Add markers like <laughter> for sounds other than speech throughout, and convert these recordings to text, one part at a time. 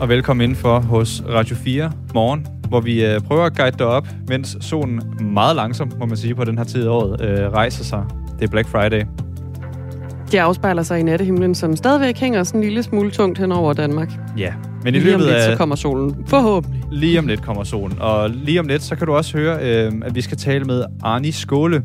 Og velkommen ind for hos Radio 4 Morgen, hvor vi øh, prøver at guide dig op, mens solen meget langsomt, må man sige, på den her tid af året øh, rejser sig. Det er Black Friday. Det afspejler sig i nattehimlen, som stadigvæk hænger sådan en lille smule tungt hen over Danmark. Ja, men i lige om løbet lidt, af... så kommer solen. Forhåbentlig. Lige om lidt kommer solen. Og lige om lidt, så kan du også høre, øh, at vi skal tale med Arni Skåle.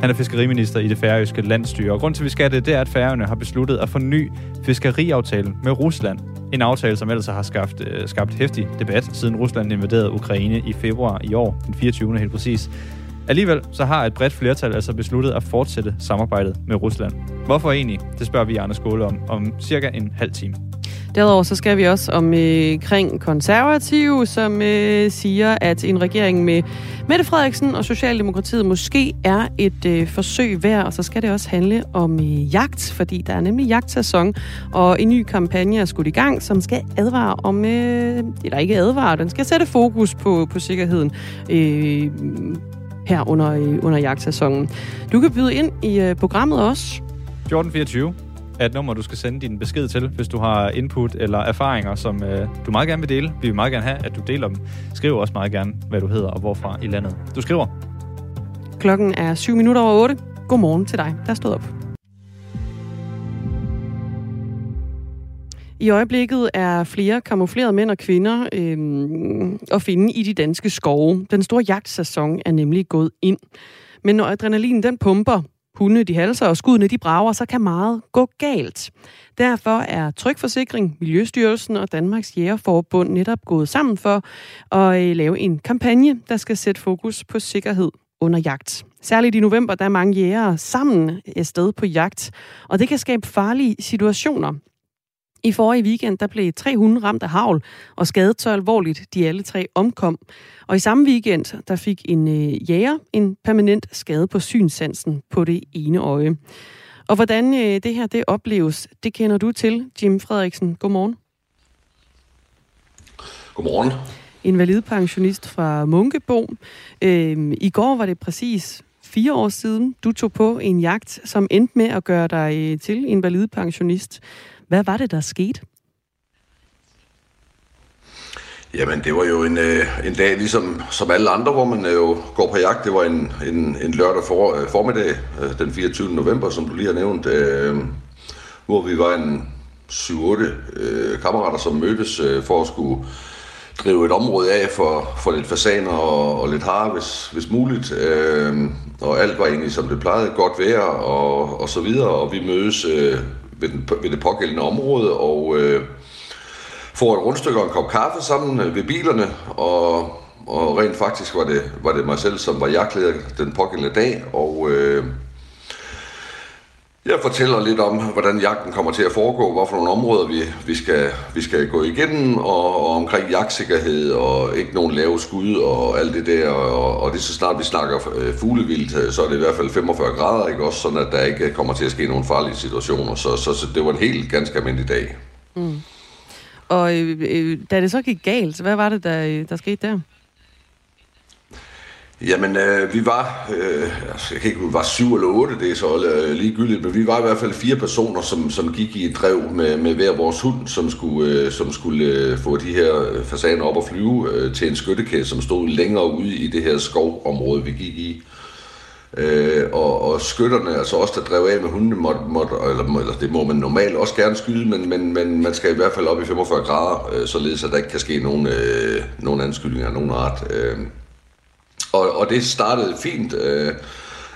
Han er fiskeriminister i det færøske landstyre. Og grund til, at vi skal det, det er, at Færøerne har besluttet at forny fiskeriaftalen med Rusland. En aftale, som ellers har skabt, øh, skabt hæftig debat, siden Rusland invaderede Ukraine i februar i år, den 24. helt præcis. Alligevel så har et bredt flertal altså besluttet at fortsætte samarbejdet med Rusland. Hvorfor egentlig? Det spørger vi Arne Skåle om om cirka en halv time. Derudover så skal vi også omkring øh, konservative, som øh, siger, at en regering med Mette Frederiksen og Socialdemokratiet måske er et øh, forsøg værd, og så skal det også handle om øh, jagt, fordi der er nemlig jagtsæson, og en ny kampagne er skudt i gang, som skal advare om, øh, eller ikke advare, den skal sætte fokus på, på sikkerheden øh, her under, øh, under jagtsæsonen. Du kan byde ind i øh, programmet også. 1424 er et nummer, du skal sende din besked til, hvis du har input eller erfaringer, som øh, du meget gerne vil dele. Vi vil meget gerne have, at du deler dem. Skriv også meget gerne, hvad du hedder og hvorfra i landet. Du skriver. Klokken er 7 minutter over 8. Godmorgen til dig, der stod op. I øjeblikket er flere kamuflerede mænd og kvinder øh, at finde i de danske skove. Den store jagtsæson er nemlig gået ind. Men når adrenalinen den pumper, hunde de halser og skuddene de brager, så kan meget gå galt. Derfor er Trykforsikring, Miljøstyrelsen og Danmarks Jægerforbund netop gået sammen for at øh, lave en kampagne, der skal sætte fokus på sikkerhed under jagt. Særligt i november, der er mange jægere sammen øh, afsted sted på jagt, og det kan skabe farlige situationer. I forrige weekend, der blev tre hunde ramt af havl og skadet så alvorligt, de alle tre omkom. Og i samme weekend, der fik en øh, jæger en permanent skade på synsansen på det ene øje. Og hvordan øh, det her det opleves, det kender du til, Jim Frederiksen. Godmorgen. Godmorgen. Invalidpensionist fra Munkebo. Øh, I går var det præcis fire år siden, du tog på en jagt, som endte med at gøre dig øh, til invalidpensionist. Hvad var det, der skete? Jamen, det var jo en, øh, en dag, ligesom som alle andre, hvor man øh, jo går på jagt. Det var en, en, en lørdag for, øh, formiddag, øh, den 24. november, som du lige har nævnt, øh, hvor vi var en 7-8 øh, kammerater, som mødtes øh, for at skulle drive et område af for, for lidt fasaner og, og lidt har, hvis, hvis muligt. Øh, og alt var egentlig, som det plejede, godt vejr og, og så videre. Og vi mødes øh, ved, den, ved det pågældende område, og... Øh, får et rundstykke og en kop kaffe sammen øh, ved bilerne, og, og rent faktisk var det, var det mig selv, som var jagtleder den pågældende dag, og øh, jeg fortæller lidt om, hvordan jagten kommer til at foregå, hvorfor nogle områder vi, vi, skal, vi skal gå igennem, og, og omkring jagtsikkerhed, og ikke nogen lave skud, og alt det der, og, og det så snart vi snakker øh, fuglevildt, øh, så er det i hvert fald 45 grader, ikke også, sådan at der ikke kommer til at ske nogen farlige situationer, så, så, så det var en helt ganske almindelig dag. Mm. Og øh, øh da det så gik galt, hvad var det, der, der skete der? Jamen, øh, vi var, øh, altså, jeg kan ikke var syv eller otte, det er så øh, ligegyldigt, men vi var i hvert fald fire personer, som, som gik i et drev med, med hver vores hund, som skulle, øh, som skulle øh, få de her øh, fasaner op og flyve øh, til en skyttekæde, som stod længere ude i det her skovområde, vi gik i. Øh, og, og skytterne, altså os, der drev af med hundene, måtte, måtte, eller, eller det må man normalt også gerne skyde, men, men, men man skal i hvert fald op i 45 grader, øh, således at der ikke kan ske nogen, øh, nogen anskydninger af nogen art. Øh. Og, og det startede fint. Øh,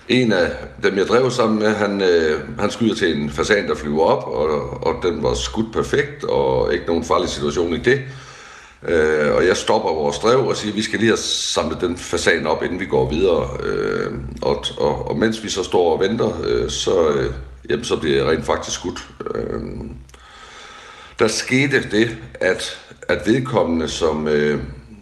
en af dem, jeg drev sammen med, han, øh, han skyder til en fasan, der flyver op, og, og den var skudt perfekt, og ikke nogen farlig situation i det. Øh, og jeg stopper vores drev og siger, at vi skal lige have samlet den fasan op, inden vi går videre. Øh, og, og, og mens vi så står og venter, øh, så, øh, jamen, så bliver jeg rent faktisk skudt. Øh, der skete det, at, at vedkommende, som, øh,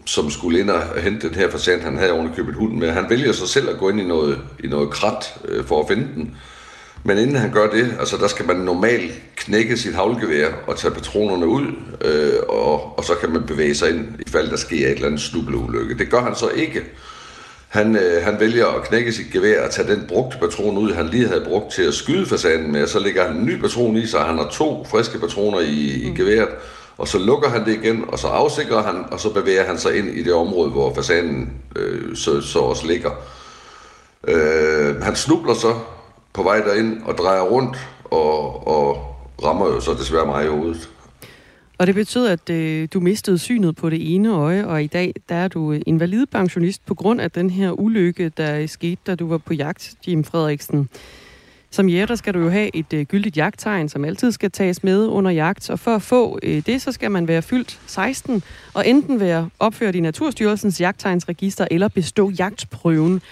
som skulle ind og hente den her fasan, han havde ovenikøbet hunden med, han vælger sig selv at gå ind i noget, i noget krat øh, for at finde den. Men inden han gør det, altså der skal man normalt knække sit havlgevær og tage patronerne ud, øh, og, og så kan man bevæge sig ind, i fald der sker et eller andet snubleulykke. Det gør han så ikke. Han, øh, han vælger at knække sit gevær og tage den brugte patron ud, han lige havde brugt til at skyde fasanen med, så lægger han en ny patron i sig, han har to friske patroner i, i geværet, og så lukker han det igen, og så afsikrer han, og så bevæger han sig ind i det område, hvor fasanen øh, så, så også ligger. Øh, han snubler så på vej derind og drejer rundt, og, og rammer jo så desværre mig i hovedet. Og det betyder, at øh, du mistede synet på det ene øje, og i dag der er du øh, invalidpensionist på grund af den her ulykke, der skete, da du var på jagt, Jim Frederiksen. Som jæger skal du jo have et øh, gyldigt jagttegn, som altid skal tages med under jagt. Og for at få øh, det, så skal man være fyldt 16 og enten være opført i Naturstyrelsens jagttegnsregister eller bestå jagtprøven.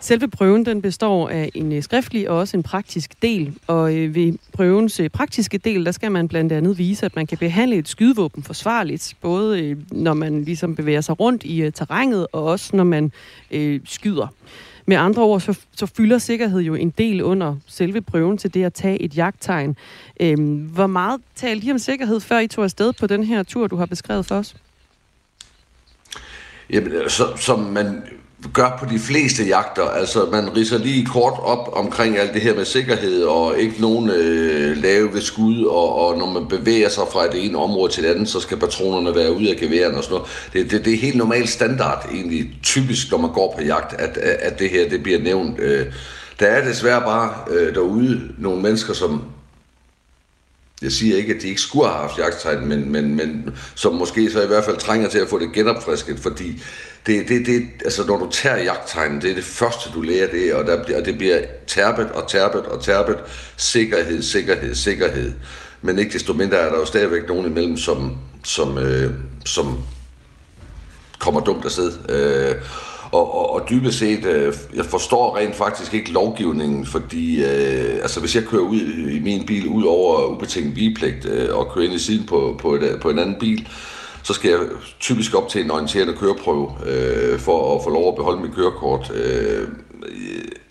Selve prøven den består af en øh, skriftlig og også en praktisk del, og øh, ved prøvens øh, praktiske del, der skal man blandt andet vise, at man kan behandle et skydevåben forsvarligt, både øh, når man ligesom bevæger sig rundt i øh, terrænet, og også når man øh, skyder. Med andre ord, så, så fylder sikkerhed jo en del under selve prøven til det at tage et jagttegn. Øhm, hvor meget talte I om sikkerhed, før I tog afsted på den her tur, du har beskrevet for os? Jamen, så, som man gør på de fleste jagter. Altså, man riser lige kort op omkring alt det her med sikkerhed, og ikke nogen øh, lave ved skud, og, og når man bevæger sig fra det ene område til det andet, så skal patronerne være ude af geværen og sådan noget. Det, det, det er helt normal standard, egentlig typisk, når man går på jagt, at, at det her det bliver nævnt. Øh, der er desværre bare øh, derude nogle mennesker, som jeg siger ikke, at de ikke skulle have haft jagttegn, men, men, men som måske så i hvert fald trænger til at få det genopfrisket, fordi det, det, det, altså når du tager jagttegn, det er det første, du lærer det, og, der, og det bliver tærpet og tærpet og tærpet. Sikkerhed, sikkerhed, sikkerhed. Men ikke desto mindre er der jo stadigvæk nogen imellem, som, som, øh, som kommer dumt afsted. Øh, og, og, og dybest set, øh, jeg forstår rent faktisk ikke lovgivningen, fordi øh, altså, hvis jeg kører ud i min bil ud over ubetinget vigepligt øh, og kører ind i siden på, på, et, på en anden bil, så skal jeg typisk op til en orienterende køreprøve øh, for at få lov at beholde mit kørekort. Øh,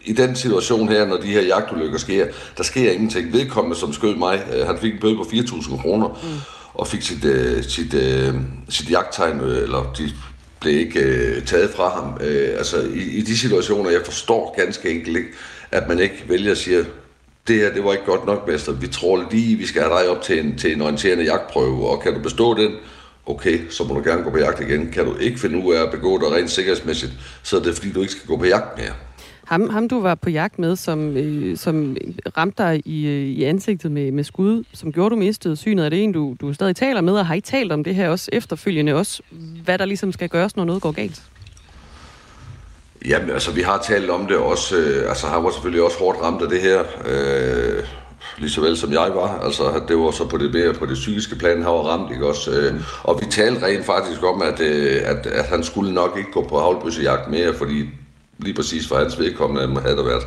i den situation her, når de her jagtulykker sker, der sker ingenting. Vedkommende, som skød mig, øh, han fik en bøde på 4.000 kroner, mm. og fik sit, øh, sit, øh, sit jagttegn, øh, eller de blev ikke øh, taget fra ham. Øh, altså, i, i de situationer, jeg forstår ganske enkelt ikke, at man ikke vælger at sige, det her, det var ikke godt nok, mester. Vi tror lige, vi skal have dig op til en, til en orienterende jagtprøve, og kan du bestå den, okay, så må du gerne gå på jagt igen. Kan du ikke finde ud af at begå dig rent sikkerhedsmæssigt, så er det fordi, du ikke skal gå på jagt mere. Ham, ham du var på jagt med, som, øh, som ramte dig i, øh, i ansigtet med, med skud, som gjorde, du mistede synet, er det en, du, du stadig taler med, og har I talt om det her også efterfølgende også, hvad der ligesom skal gøres, når noget går galt? Jamen, altså, vi har talt om det også. Øh, altså, han var selvfølgelig også hårdt ramt af det her. Øh, lige så vel som jeg var. Altså, det var så på det mere på det psykiske plan, han var ramt, ikke også? Øh. Og vi talte rent faktisk om, at, øh, at, at han skulle nok ikke gå på havlbøssejagt mere, fordi lige præcis for hans vedkommende havde der været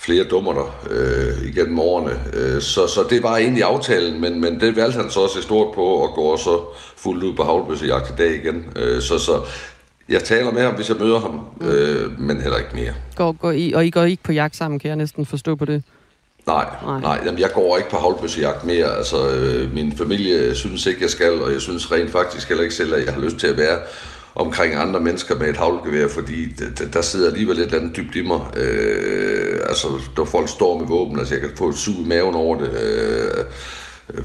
flere dummer der øh, igennem årene. Øh, så, så det var egentlig aftalen, men, men det valgte han så også stort på og går så fuldt ud på havlbøssejagt i dag igen. Øh, så, så jeg taler med ham, hvis jeg møder ham, mm. øh, men heller ikke mere. Går, går I, og I går ikke på jagt sammen, kan jeg næsten forstå på det? Nej, nej. nej jamen, jeg går ikke på havlbøssejagt mere. Altså, øh, min familie synes ikke, jeg skal, og jeg synes rent faktisk heller ikke selv, at jeg har lyst til at være omkring andre mennesker med et havlgevær, fordi der sidder alligevel et eller andet dybt i mig. Øh, altså, når folk står med våben, altså jeg kan få et sug i maven over det. Øh, øh,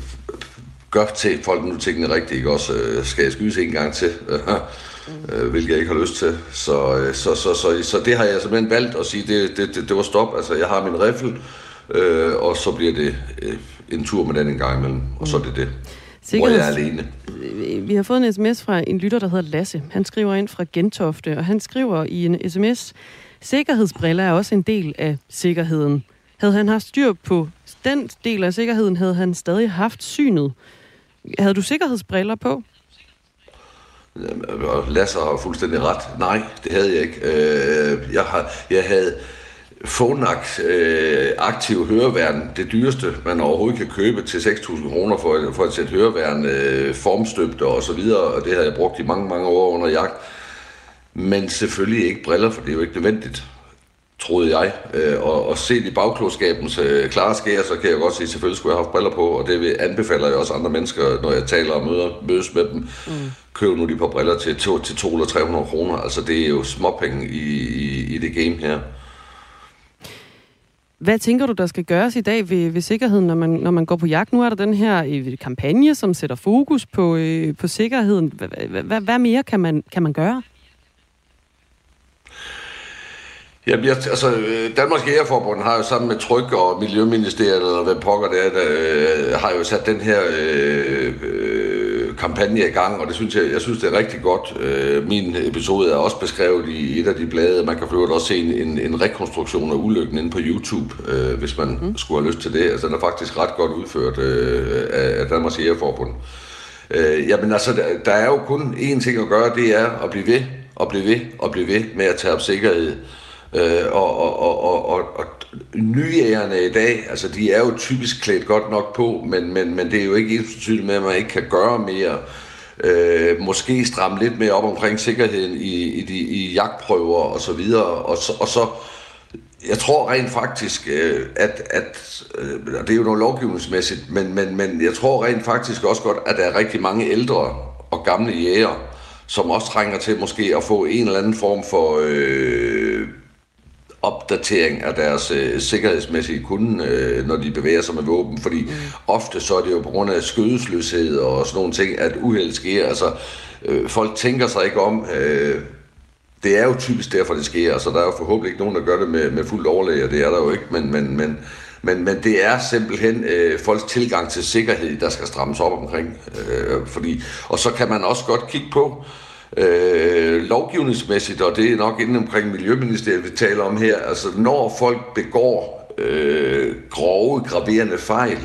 gør til folk nu tingene rigtigt, ikke også? Øh, skal jeg skydes en gang til? <laughs> øh, hvilket jeg ikke har lyst til. Så, øh, så, så, så, så det har jeg simpelthen valgt at sige, det, det, det, det var stop. Altså, jeg har min riffel, øh, og så bliver det øh, en tur med den en gang imellem, og så er det det. Sikkerheds... Hvor jeg er alene. Vi har fået en sms fra en lytter, der hedder Lasse. Han skriver ind fra Gentofte, og han skriver i en sms, Sikkerhedsbriller er også en del af sikkerheden. Havde han haft styr på den del af sikkerheden, havde han stadig haft synet. Havde du sikkerhedsbriller på? Lasse har fuldstændig ret. Nej, det havde jeg ikke. Øh, jeg, har, jeg havde Phonak øh, aktiv høreværn, det dyreste, man overhovedet kan købe til 6.000 kroner for, for at sætte høreværn øh, formstøbt og så videre, og det har jeg brugt i mange, mange år under jagt. Men selvfølgelig ikke briller, for det er jo ikke nødvendigt, troede jeg. Øh, og, og set i bagklodskabens øh, klare skær, så kan jeg godt sige, at selvfølgelig skulle jeg have haft briller på, og det anbefaler jeg også andre mennesker, når jeg taler og møder, mødes med dem. Mm. Køb nu de par briller til, to, til 200 eller 300 kroner. Altså det er jo småpenge i, i, i det game her. Hvad tænker du, der skal gøres i dag ved, ved sikkerheden, når man, når man går på jagt? Nu er der den her øh, kampagne, som sætter fokus på, øh, på sikkerheden. Hvad mere kan man, kan man gøre? Jamen, jeg, altså, øh, Danmarks Jægerforbund har jo sammen med Tryk og Miljøministeriet, eller hvad pokker det er, der, øh, har jo sat den her øh, øh, kampagne i gang, og det synes jeg, jeg synes, det er rigtig godt. Øh, min episode er også beskrevet i et af de blade. Man kan for også se en, en, en rekonstruktion af ulykken inde på YouTube, øh, hvis man mm. skulle have lyst til det. Altså, den er faktisk ret godt udført øh, af, Danmarks Jægerforbund. Øh, jamen altså, der, der er jo kun én ting at gøre, det er at blive ved, og blive ved, og blive ved med at tage op sikkerhed. Øh, og, og, og, og, og nyjægerne i dag, altså de er jo typisk klædt godt nok på, men, men, men det er jo ikke ens med, at man ikke kan gøre mere. Øh, måske stramme lidt mere op omkring sikkerheden i, i, de, i jagtprøver og så videre, og så, og så jeg tror rent faktisk, øh, at, at øh, det er jo noget lovgivningsmæssigt, men, men, men jeg tror rent faktisk også godt, at der er rigtig mange ældre og gamle jæger, som også trænger til måske at få en eller anden form for øh, opdatering af deres øh, sikkerhedsmæssige kunde, øh, når de bevæger sig med våben, fordi mm. ofte så er det jo på grund af skødesløshed og sådan nogle ting, at uheld sker. Altså, øh, folk tænker sig ikke om, øh, det er jo typisk derfor, det sker, altså der er jo forhåbentlig ikke nogen, der gør det med, med fuldt overlæg, og det er der jo ikke, men, men, men, men, men det er simpelthen øh, folks tilgang til sikkerhed, der skal strammes op omkring. Øh, fordi, og så kan man også godt kigge på, øh, Øh, lovgivningsmæssigt, og det er nok inden omkring Miljøministeriet, vi taler om her, altså når folk begår øh, grove, graverende fejl,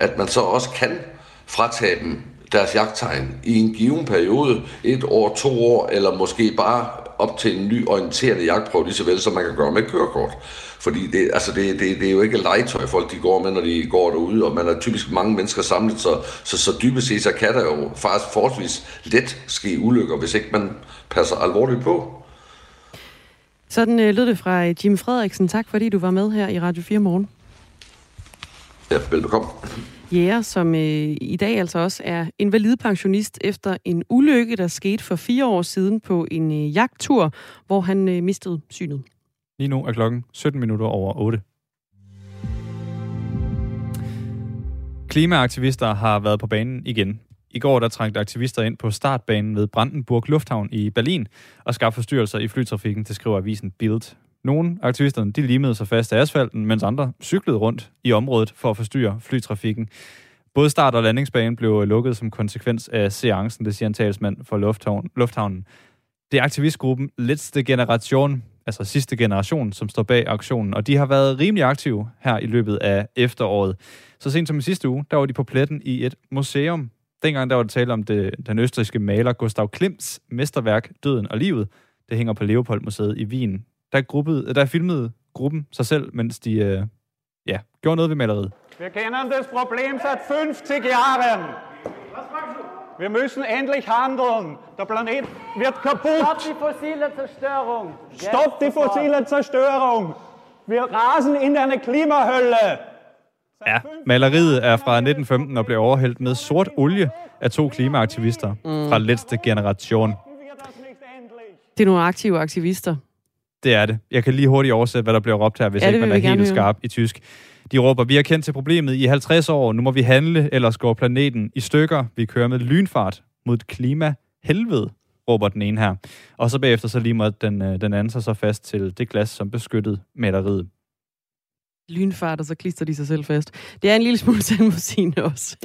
at man så også kan fratage dem deres jagttegn i en given periode, et år, to år, eller måske bare op til en ny orienterende jagtprøve, lige så vel som man kan gøre med kørekort. Fordi det, altså det, det, det er jo ikke legetøj, folk de går med, når de går derude, og man er typisk mange mennesker samlet, så, så, så dybest set, så kan der jo faktisk forholdsvis let ske ulykker, hvis ikke man passer alvorligt på. Sådan øh, lød det fra øh, Jim Frederiksen. Tak fordi du var med her i Radio 4 morgen. Ja, velbekomme. Jæger, som øh, i dag altså også er invalidpensionist efter en ulykke, der skete for fire år siden på en øh, jagttur, hvor han øh, mistede synet. Lige nu er klokken 17 minutter over 8. Klimaaktivister har været på banen igen. I går der trængte aktivister ind på startbanen ved Brandenburg Lufthavn i Berlin og skabte forstyrrelser i flytrafikken, det skriver avisen Bild. Nogle aktivisterne de limede sig fast af asfalten, mens andre cyklede rundt i området for at forstyrre flytrafikken. Både start- og landingsbanen blev lukket som konsekvens af seancen, det siger en talsmand for lufthavn, lufthavnen. Det er aktivistgruppen Letzte Generation, altså sidste generation, som står bag aktionen, og de har været rimelig aktive her i løbet af efteråret. Så sent som i sidste uge, der var de på pletten i et museum. Dengang der var det tale om det, den østrigske maler Gustav Klimts mesterværk Døden og Livet. Det hænger på Leopold-museet i Wien. Der, gruppet, der filmede gruppen sig selv, mens de øh, ja, gjorde noget ved maleriet. Vi kender das Problem seit 50 Jahren. Wir müssen endlich handeln. Der Planet wird kaputt. Stopp die fossile Zerstörung. Stopp die fossile Zerstörung. Wir rasen in eine Klimahölle. Ja, maleriet er fra 1915 og blev overhældt med sort olie af to klimaaktivister mm. fra Letzte Generation. Det er nogle aktive aktivister. Det er det. Jeg kan lige hurtigt oversætte, hvad der bliver råbt her, hvis ja, ikke man er helt høre. skarp i tysk. De råber, vi har kendt til problemet i 50 år, nu må vi handle, ellers går planeten i stykker. Vi kører med lynfart mod et klima helvede, råber den ene her. Og så bagefter så lige må den, øh, den anden sig så fast til det glas, som beskyttede maleriet. Lynfart, og så klister de sig selv fast. Det er en lille smule selvmodsigende også.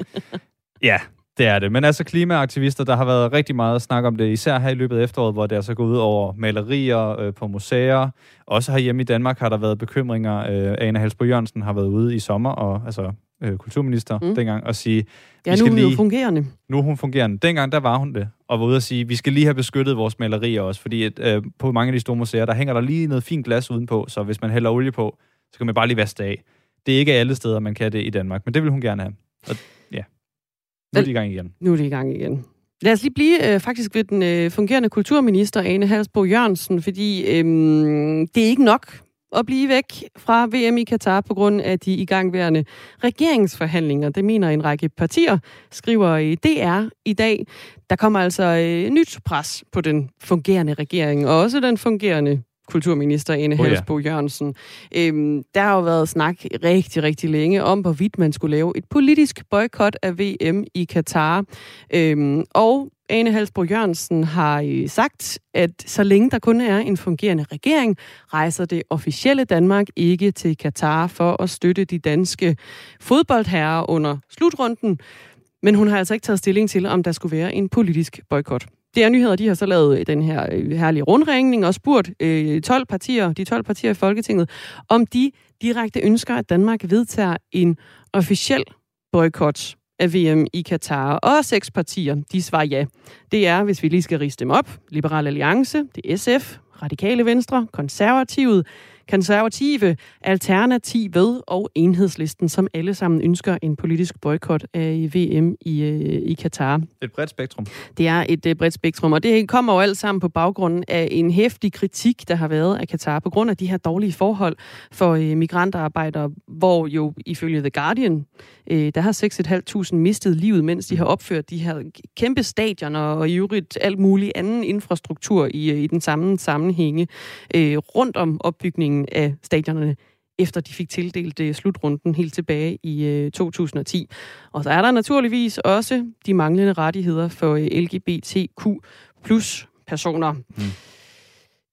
ja, det er det. Men altså klimaaktivister, der har været rigtig meget snak om det, især her i løbet af efteråret, hvor det altså går ud over malerier øh, på museer. Også herhjemme i Danmark har der været bekymringer. Øh, Ane Halsbo Jørgensen har været ude i sommer, og altså øh, kulturminister mm. dengang, og sige... Ja, vi skal nu er hun lige, jo fungerende. Nu er hun fungerende. Dengang, der var hun det, og var ude at sige, vi skal lige have beskyttet vores malerier også, fordi at, øh, på mange af de store museer, der hænger der lige noget fint glas udenpå, så hvis man hælder olie på, så kan man bare lige vaske det af. Det er ikke alle steder, man kan det i Danmark, men det vil hun gerne have. Og nu er de i gang igen. Nu er de i gang igen. Lad os lige blive øh, faktisk ved den øh, fungerende kulturminister, Ane Halsbo Jørgensen, fordi øh, det er ikke nok at blive væk fra VM i Katar på grund af de igangværende regeringsforhandlinger. Det mener en række partier, skriver i DR i dag. Der kommer altså øh, nyt pres på den fungerende regering, og også den fungerende kulturminister Ane Oh ja. Halsbo Jørgensen. Øhm, der har jo været snak rigtig, rigtig længe om, hvorvidt man skulle lave et politisk boykot af VM i Katar. Øhm, og Ane Halsbo Jørgensen har øh, sagt, at så længe der kun er en fungerende regering, rejser det officielle Danmark ikke til Katar for at støtte de danske fodboldherrer under slutrunden. Men hun har altså ikke taget stilling til, om der skulle være en politisk boykot. DR Nyheder de har så lavet øh, den her øh, herlige rundringning og spurgt øh, 12 partier, de 12 partier i Folketinget, om de direkte ønsker, at Danmark vedtager en officiel boykot af VM i Katar. Og seks partier, de svarer ja. Det er, hvis vi lige skal riste dem op, Liberal Alliance, det er SF, Radikale Venstre, Konservativet, konservative, Alternativet og Enhedslisten, som alle sammen ønsker en politisk boykot af VM i, øh, i Katar. Et bredt spektrum. Det er et øh, bredt spektrum, og det kommer jo alt sammen på baggrunden af en hæftig kritik, der har været af Katar, på grund af de her dårlige forhold for øh, migrantarbejdere, hvor jo ifølge The Guardian, der har 6.500 mistet livet, mens de har opført de her kæmpe stadioner og i øvrigt alt muligt anden infrastruktur i, i den samme sammenhænge rundt om opbygningen af stadionerne efter de fik tildelt øh, slutrunden helt tilbage i øh, 2010. Og så er der naturligvis også de manglende rettigheder for øh, LGBTQ plus personer. Mm.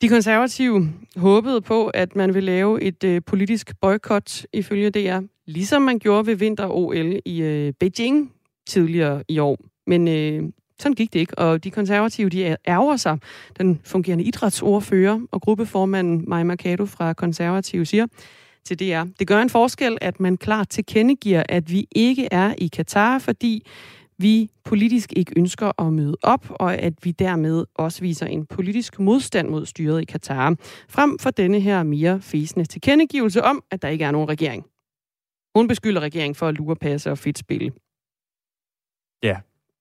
De konservative håbede på, at man vil lave et øh, politisk boykot ifølge DR, ligesom man gjorde ved vinter-OL i øh, Beijing tidligere i år. Men øh, sådan gik det ikke, og de konservative, de ærger sig. Den fungerende idrætsordfører og gruppeformanden Maja Mercado fra Konservative siger til DR, det gør en forskel, at man klart tilkendegiver, at vi ikke er i Katar, fordi vi politisk ikke ønsker at møde op, og at vi dermed også viser en politisk modstand mod styret i Katar, frem for denne her mere fæsende tilkendegivelse om, at der ikke er nogen regering. Hun beskylder regeringen for at lure passe og fedt spille. Ja,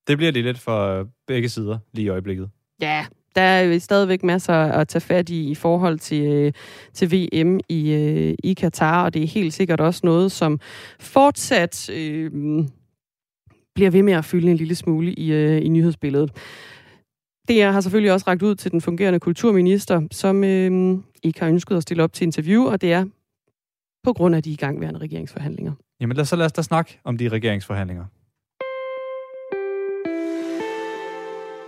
det bliver det lidt for begge sider lige i øjeblikket. Ja, der er stadigvæk masser at tage fat i i forhold til, øh, til VM i, øh, i Katar, og det er helt sikkert også noget, som fortsat øh, bliver ved med at fylde en lille smule i, øh, i nyhedsbilledet. Det har selvfølgelig også ragt ud til den fungerende kulturminister, som øh, ikke har ønsket at stille op til interview, og det er på grund af de igangværende regeringsforhandlinger. Jamen lad, så lad os da snakke om de regeringsforhandlinger.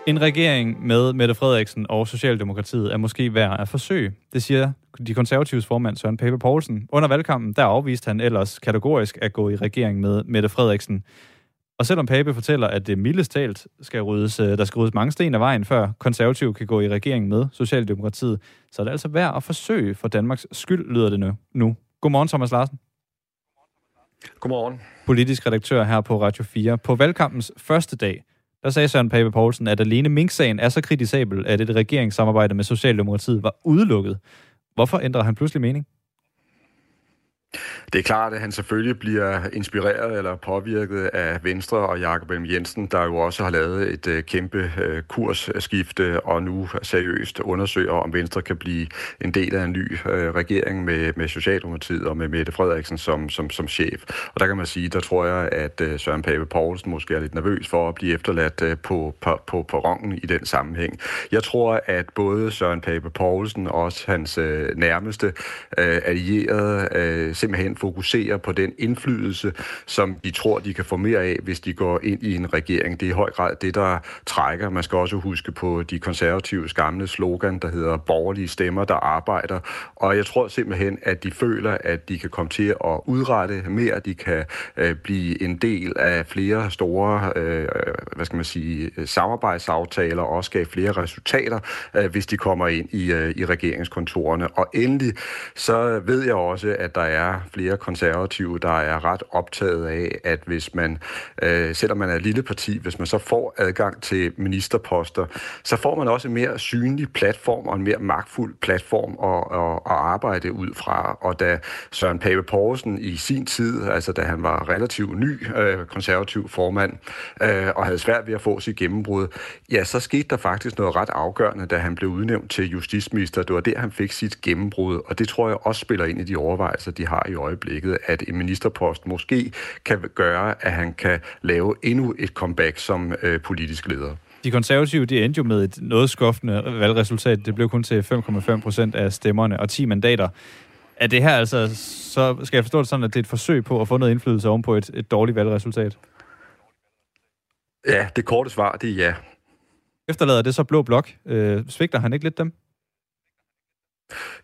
En regering med Mette Frederiksen og Socialdemokratiet er måske værd at forsøge. Det siger de konservatives formand Søren Pape Poulsen. Under valgkampen der afviste han ellers kategorisk at gå i regering med Mette Frederiksen. Og selvom Pape fortæller, at det mildest talt skal ryddes, der skal ryddes mange sten af vejen, før konservative kan gå i regering med Socialdemokratiet, så er det altså værd at forsøge for Danmarks skyld, lyder det nu. Godmorgen, Thomas Larsen. Godmorgen. Politisk redaktør her på Radio 4. På valgkampens første dag, der sagde Søren Pape Poulsen, at alene Mink-sagen er så kritisabel, at et regeringssamarbejde med Socialdemokratiet var udelukket. Hvorfor ændrer han pludselig mening? Det er klart, at han selvfølgelig bliver inspireret eller påvirket af Venstre og Jakob Elm Jensen, der jo også har lavet et øh, kæmpe øh, kursskifte og nu seriøst undersøger, om Venstre kan blive en del af en ny øh, regering med, med Socialdemokratiet og med Mette Frederiksen som, som, som chef. Og der kan man sige, der tror jeg, at Søren Pape Poulsen måske er lidt nervøs for at blive efterladt på, på, på perronen i den sammenhæng. Jeg tror, at både Søren Pape Poulsen og også hans nærmeste allierede simpelthen fokuserer på den indflydelse, som de tror, de kan få mere af, hvis de går ind i en regering. Det er i høj grad det, der trækker. Man skal også huske på de konservatives gamle slogan, der hedder borgerlige stemmer, der arbejder. Og jeg tror simpelthen, at de føler, at de kan komme til at udrette mere. De kan øh, blive en del af flere store øh, hvad skal man sige, samarbejdsaftaler og også skabe flere resultater, øh, hvis de kommer ind i, øh, i regeringskontorerne. Og endelig så ved jeg også, at der er flere konservative, der er ret optaget af, at hvis man, øh, selvom man er et lille parti, hvis man så får adgang til ministerposter, så får man også en mere synlig platform og en mere magtfuld platform at, at, at arbejde ud fra. Og da Søren Pape Poulsen i sin tid, altså da han var relativt ny øh, konservativ formand, øh, og havde svært ved at få sit gennembrud, ja, så skete der faktisk noget ret afgørende, da han blev udnævnt til justitsminister. Det var der, han fik sit gennembrud, og det tror jeg også spiller ind i de overvejelser, de har i øjeblikket, at en ministerpost måske kan gøre, at han kan lave endnu et comeback som øh, politisk leder. De konservative, de endte jo med et noget skuffende valgresultat. Det blev kun til 5,5 procent af stemmerne og 10 mandater. Er det her altså, så skal jeg forstå det sådan, at det er et forsøg på at få noget indflydelse ovenpå et, et dårligt valgresultat? Ja, det korte svar, det er ja. Efterlader det så blå blok? Øh, svigter han ikke lidt dem?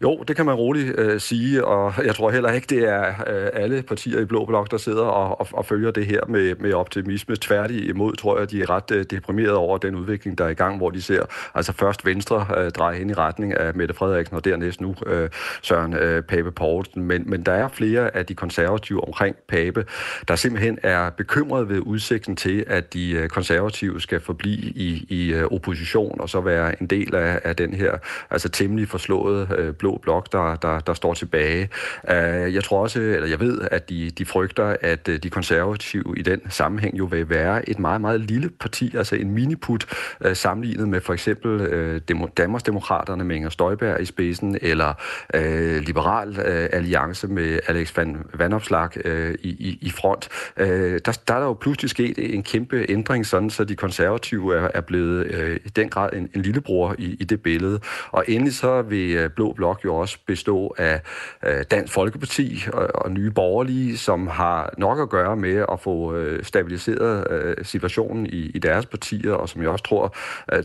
Jo, det kan man roligt øh, sige, og jeg tror heller ikke, det er øh, alle partier i Blå Blok, der sidder og, og, og følger det her med, med optimisme. Tværtimod tror jeg, de er ret øh, deprimerede over den udvikling, der er i gang, hvor de ser altså først Venstre øh, dreje ind i retning af Mette Frederiksen, og dernæst nu øh, Søren øh, Pape Poulsen. Men, men der er flere af de konservative omkring Pape, der simpelthen er bekymrede ved udsigten til, at de øh, konservative skal forblive i, i øh, opposition, og så være en del af, af den her altså temmelig forslåede øh, blå blok, der, der, der står tilbage. Uh, jeg tror også, eller jeg ved, at de, de frygter, at uh, de konservative i den sammenhæng jo vil være et meget, meget lille parti, altså en miniput uh, sammenlignet med for eksempel uh, Demo, Danmarksdemokraterne med Inger Støjberg i spidsen, eller uh, Liberal uh, Alliance med Alex Van Vandopslag uh, i, i, i front. Uh, der, der er der jo pludselig sket en kæmpe ændring, sådan så de konservative er, er blevet uh, i den grad en, en lillebror i, i det billede. Og endelig så vil uh, Blå Blok jo også bestå af uh, Dansk Folkeparti og, og Nye Borgerlige, som har nok at gøre med at få øh, stabiliseret øh, situationen i, i deres partier, og som jeg også tror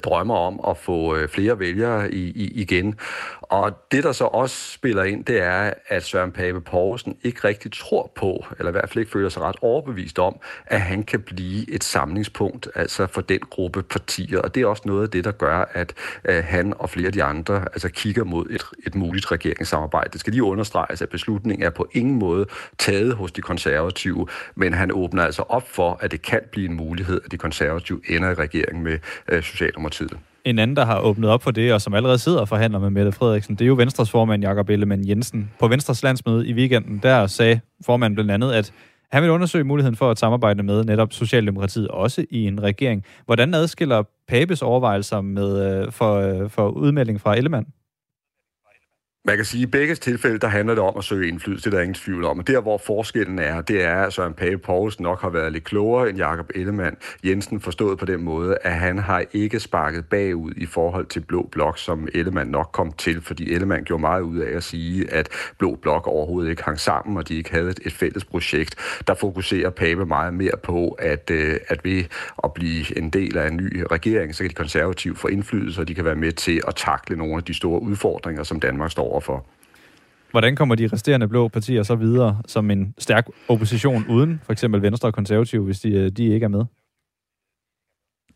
drømmer om at få flere vælgere i, i, igen. Og det, der så også spiller ind, det er, at Søren Pape Poulsen ikke rigtig tror på, eller i hvert fald ikke føler sig ret overbevist om, at han kan blive et samlingspunkt, altså for den gruppe partier. Og det er også noget af det, der gør, at øh, han og flere af de andre altså kigger mod et, et muligt regeringssamarbejde. Det skal lige understreges, at beslutningen er på ingen måde taget hos de konservative, men han åbner altså op for, at det kan blive en mulighed, at de konservative ender i regering med øh, Socialdemokratiet. En anden, der har åbnet op for det, og som allerede sidder og forhandler med Mette Frederiksen, det er jo Venstres formand, Jakob Ellemann Jensen. På Venstres landsmøde i weekenden, der sagde formanden blandt andet, at han vil undersøge muligheden for at samarbejde med netop Socialdemokratiet, også i en regering. Hvordan adskiller Papes overvejelser med, øh, for, øh, for udmelding fra Ellemann? Man kan sige, at i begge tilfælde, der handler det om at søge indflydelse, det er der ingen tvivl om. Og der, hvor forskellen er, det er, at Søren Pape Poulsen nok har været lidt klogere end Jakob Ellemann Jensen, forstået på den måde, at han har ikke sparket bagud i forhold til Blå Blok, som Ellemann nok kom til, fordi Ellemann gjorde meget ud af at sige, at Blå Blok overhovedet ikke hang sammen, og de ikke havde et fælles projekt. Der fokuserer Pape meget mere på, at, øh, at ved at blive en del af en ny regering, så kan de konservative få indflydelse, og de kan være med til at takle nogle af de store udfordringer, som Danmark står overfor. Hvordan kommer de resterende blå partier så videre som en stærk opposition uden for eksempel Venstre og Konservative, hvis de, øh, de ikke er med?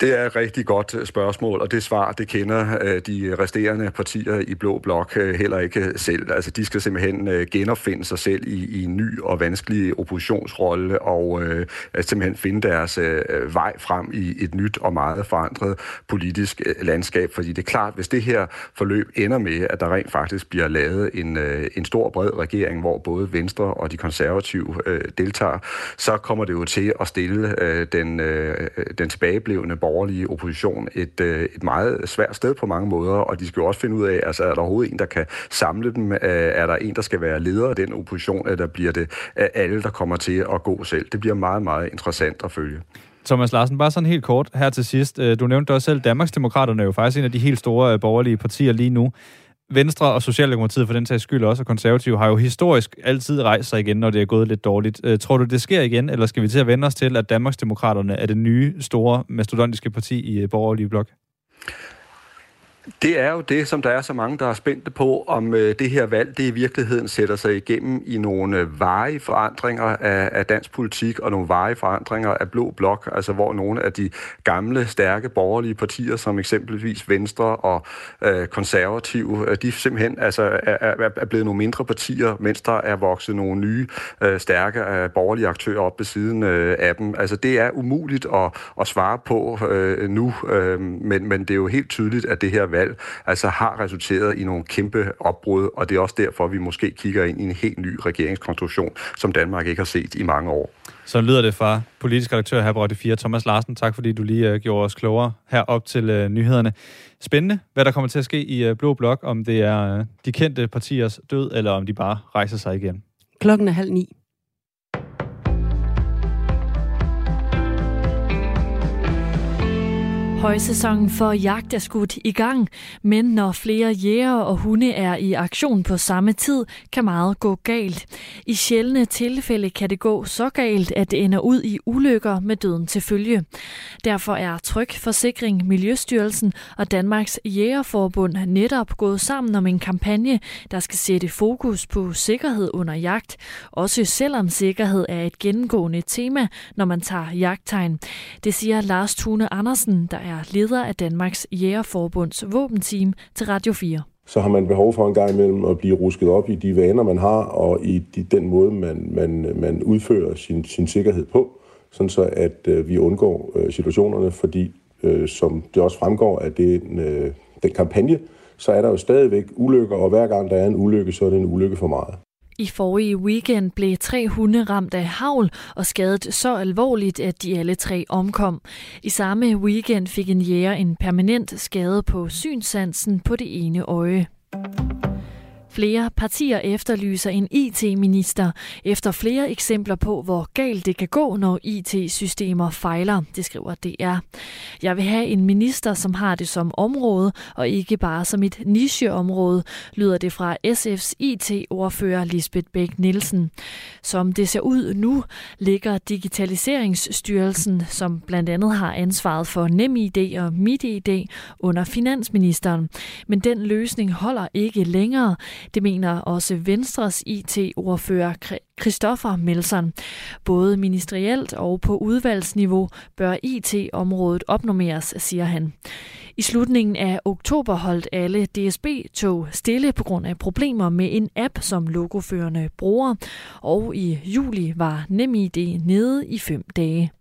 Det er et rigtig godt øh, spørgsmål, og det svar, det kender øh, de resterende partier i Blå Blok øh, heller ikke selv. Altså, de skal simpelthen øh, genopfinde sig selv i, i en ny og vanskelig oppositionsrolle, og øh, simpelthen finde deres øh, vej frem i et nyt og meget forandret politisk øh, landskab. Fordi det er klart, hvis det her forløb ender med, at der rent faktisk bliver lavet en, øh, en stor bred regering, hvor både Venstre og de konservative øh, deltager, så kommer det jo til at stille øh, den, øh, den tilbageblevende borgerlige opposition et, øh, et meget svært sted på mange måder, og de skal jo også finde ud af, altså er der overhovedet en, der kan samle dem? Øh, er der en, der skal være leder af den opposition, eller bliver det øh, alle, der kommer til at gå selv? Det bliver meget, meget interessant at følge. Thomas Larsen, bare sådan helt kort her til sidst. Øh, du nævnte også selv, Danmarksdemokraterne er jo faktisk en af de helt store borgerlige partier lige nu. Venstre og Socialdemokratiet for den tages skyld også, og konservative har jo historisk altid rejst sig igen, når det er gået lidt dårligt. Øh, tror du, det sker igen, eller skal vi til at vende os til, at Danmarksdemokraterne er det nye, store, mastodontiske parti i øh, borgerlige blok? Det er jo det, som der er så mange, der er spændte på, om øh, det her valg, det i virkeligheden sætter sig igennem i nogle øh, varige forandringer af, af dansk politik og nogle varige forandringer af blå blok, altså hvor nogle af de gamle, stærke borgerlige partier, som eksempelvis Venstre og øh, konservative, øh, de simpelthen altså, er, er, er blevet nogle mindre partier, mens der er vokset nogle nye, øh, stærke øh, borgerlige aktører op ved siden øh, af dem. Altså det er umuligt at, at svare på øh, nu, øh, men, men det er jo helt tydeligt, at det her valg altså har resulteret i nogle kæmpe opbrud, og det er også derfor, at vi måske kigger ind i en helt ny regeringskonstruktion, som Danmark ikke har set i mange år. Så lyder det fra politisk redaktør her på 4, Thomas Larsen. Tak fordi du lige uh, gjorde os klogere her op til uh, nyhederne. Spændende, hvad der kommer til at ske i uh, Blå Blok, om det er uh, de kendte partiers død, eller om de bare rejser sig igen. Klokken er halv ni. Højsæsonen for jagt er skudt i gang, men når flere jæger og hunde er i aktion på samme tid, kan meget gå galt. I sjældne tilfælde kan det gå så galt, at det ender ud i ulykker med døden til følge. Derfor er Tryg Forsikring, Miljøstyrelsen og Danmarks Jægerforbund netop gået sammen om en kampagne, der skal sætte fokus på sikkerhed under jagt, også selvom sikkerhed er et gennemgående tema, når man tager jagttegn. Det siger Lars Tune Andersen, der er leder af Danmarks Jægerforbunds våbenteam til Radio 4 så har man behov for en gang imellem at blive rusket op i de vaner, man har, og i de, den måde, man, man, man udfører sin, sin sikkerhed på, sådan så at øh, vi undgår øh, situationerne, fordi øh, som det også fremgår af den, øh, den kampagne, så er der jo stadigvæk ulykker, og hver gang der er en ulykke, så er det en ulykke for meget. I forrige weekend blev tre hunde ramt af havl og skadet så alvorligt, at de alle tre omkom. I samme weekend fik en jæger en permanent skade på synsansen på det ene øje. Flere partier efterlyser en IT-minister efter flere eksempler på, hvor galt det kan gå, når IT-systemer fejler, det skriver DR. Jeg vil have en minister, som har det som område, og ikke bare som et nicheområde, lyder det fra SF's IT-ordfører Lisbeth Bæk Nielsen. Som det ser ud nu, ligger Digitaliseringsstyrelsen, som blandt andet har ansvaret for NemID og MitID, under finansministeren. Men den løsning holder ikke længere. Det mener også Venstres IT-ordfører Christoffer Melson. Både ministerielt og på udvalgsniveau bør IT-området opnormeres, siger han. I slutningen af oktober holdt alle DSB-tog stille på grund af problemer med en app, som logoførende bruger, og i juli var NemID nede i fem dage.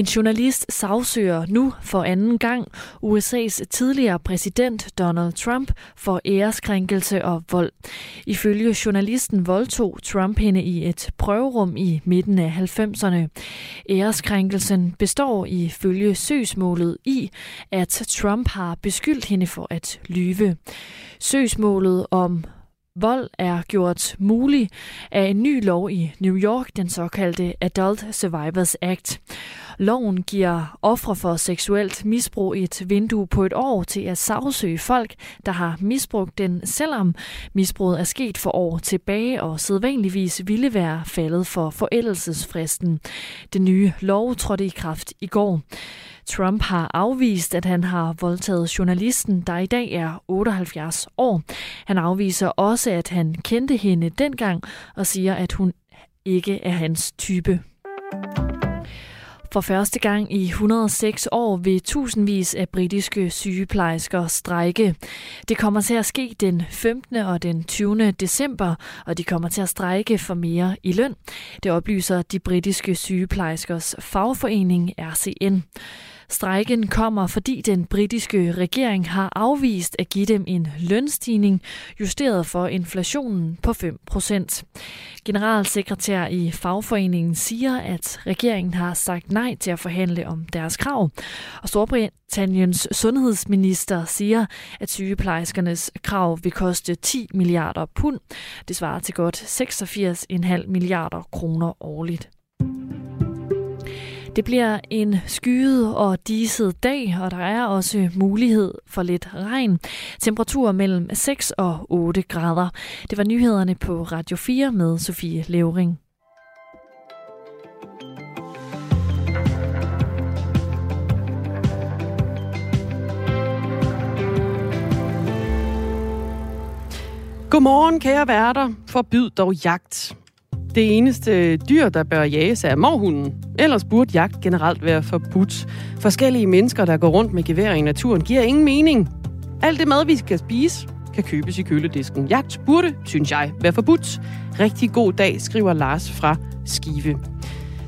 En journalist sagsøger nu for anden gang USA's tidligere præsident Donald Trump for æreskrænkelse og vold. Ifølge journalisten voldtog Trump hende i et prøverum i midten af 90'erne. Æreskrænkelsen består ifølge søgsmålet i, at Trump har beskyldt hende for at lyve. Søgsmålet om Vold er gjort mulig af en ny lov i New York, den såkaldte Adult Survivors Act. Loven giver ofre for seksuelt misbrug et vindue på et år til at sagsøge folk, der har misbrugt den, selvom misbruget er sket for år tilbage og sædvanligvis ville være faldet for forældelsesfristen. Den nye lov trådte i kraft i går. Trump har afvist, at han har voldtaget journalisten, der i dag er 78 år. Han afviser også, at han kendte hende dengang og siger, at hun ikke er hans type. For første gang i 106 år vil tusindvis af britiske sygeplejersker strejke. Det kommer til at ske den 15. og den 20. december, og de kommer til at strejke for mere i løn. Det oplyser de britiske sygeplejerskers fagforening RCN. Strækken kommer, fordi den britiske regering har afvist at give dem en lønstigning justeret for inflationen på 5%. Generalsekretær i fagforeningen siger, at regeringen har sagt nej til at forhandle om deres krav. Og Storbritanniens sundhedsminister siger, at sygeplejerskernes krav vil koste 10 milliarder pund. Det svarer til godt 86,5 milliarder kroner årligt. Det bliver en skyet og diset dag, og der er også mulighed for lidt regn. Temperaturer mellem 6 og 8 grader. Det var nyhederne på Radio 4 med Sofie Levering. Godmorgen, kære værter. Forbyd dog jagt. Det eneste dyr, der bør jages, er morhunden. Ellers burde jagt generelt være forbudt. Forskellige mennesker, der går rundt med gevær i naturen, giver ingen mening. Alt det mad, vi skal spise, kan købes i køledisken. Jagt burde, synes jeg, være forbudt. Rigtig god dag, skriver Lars fra Skive.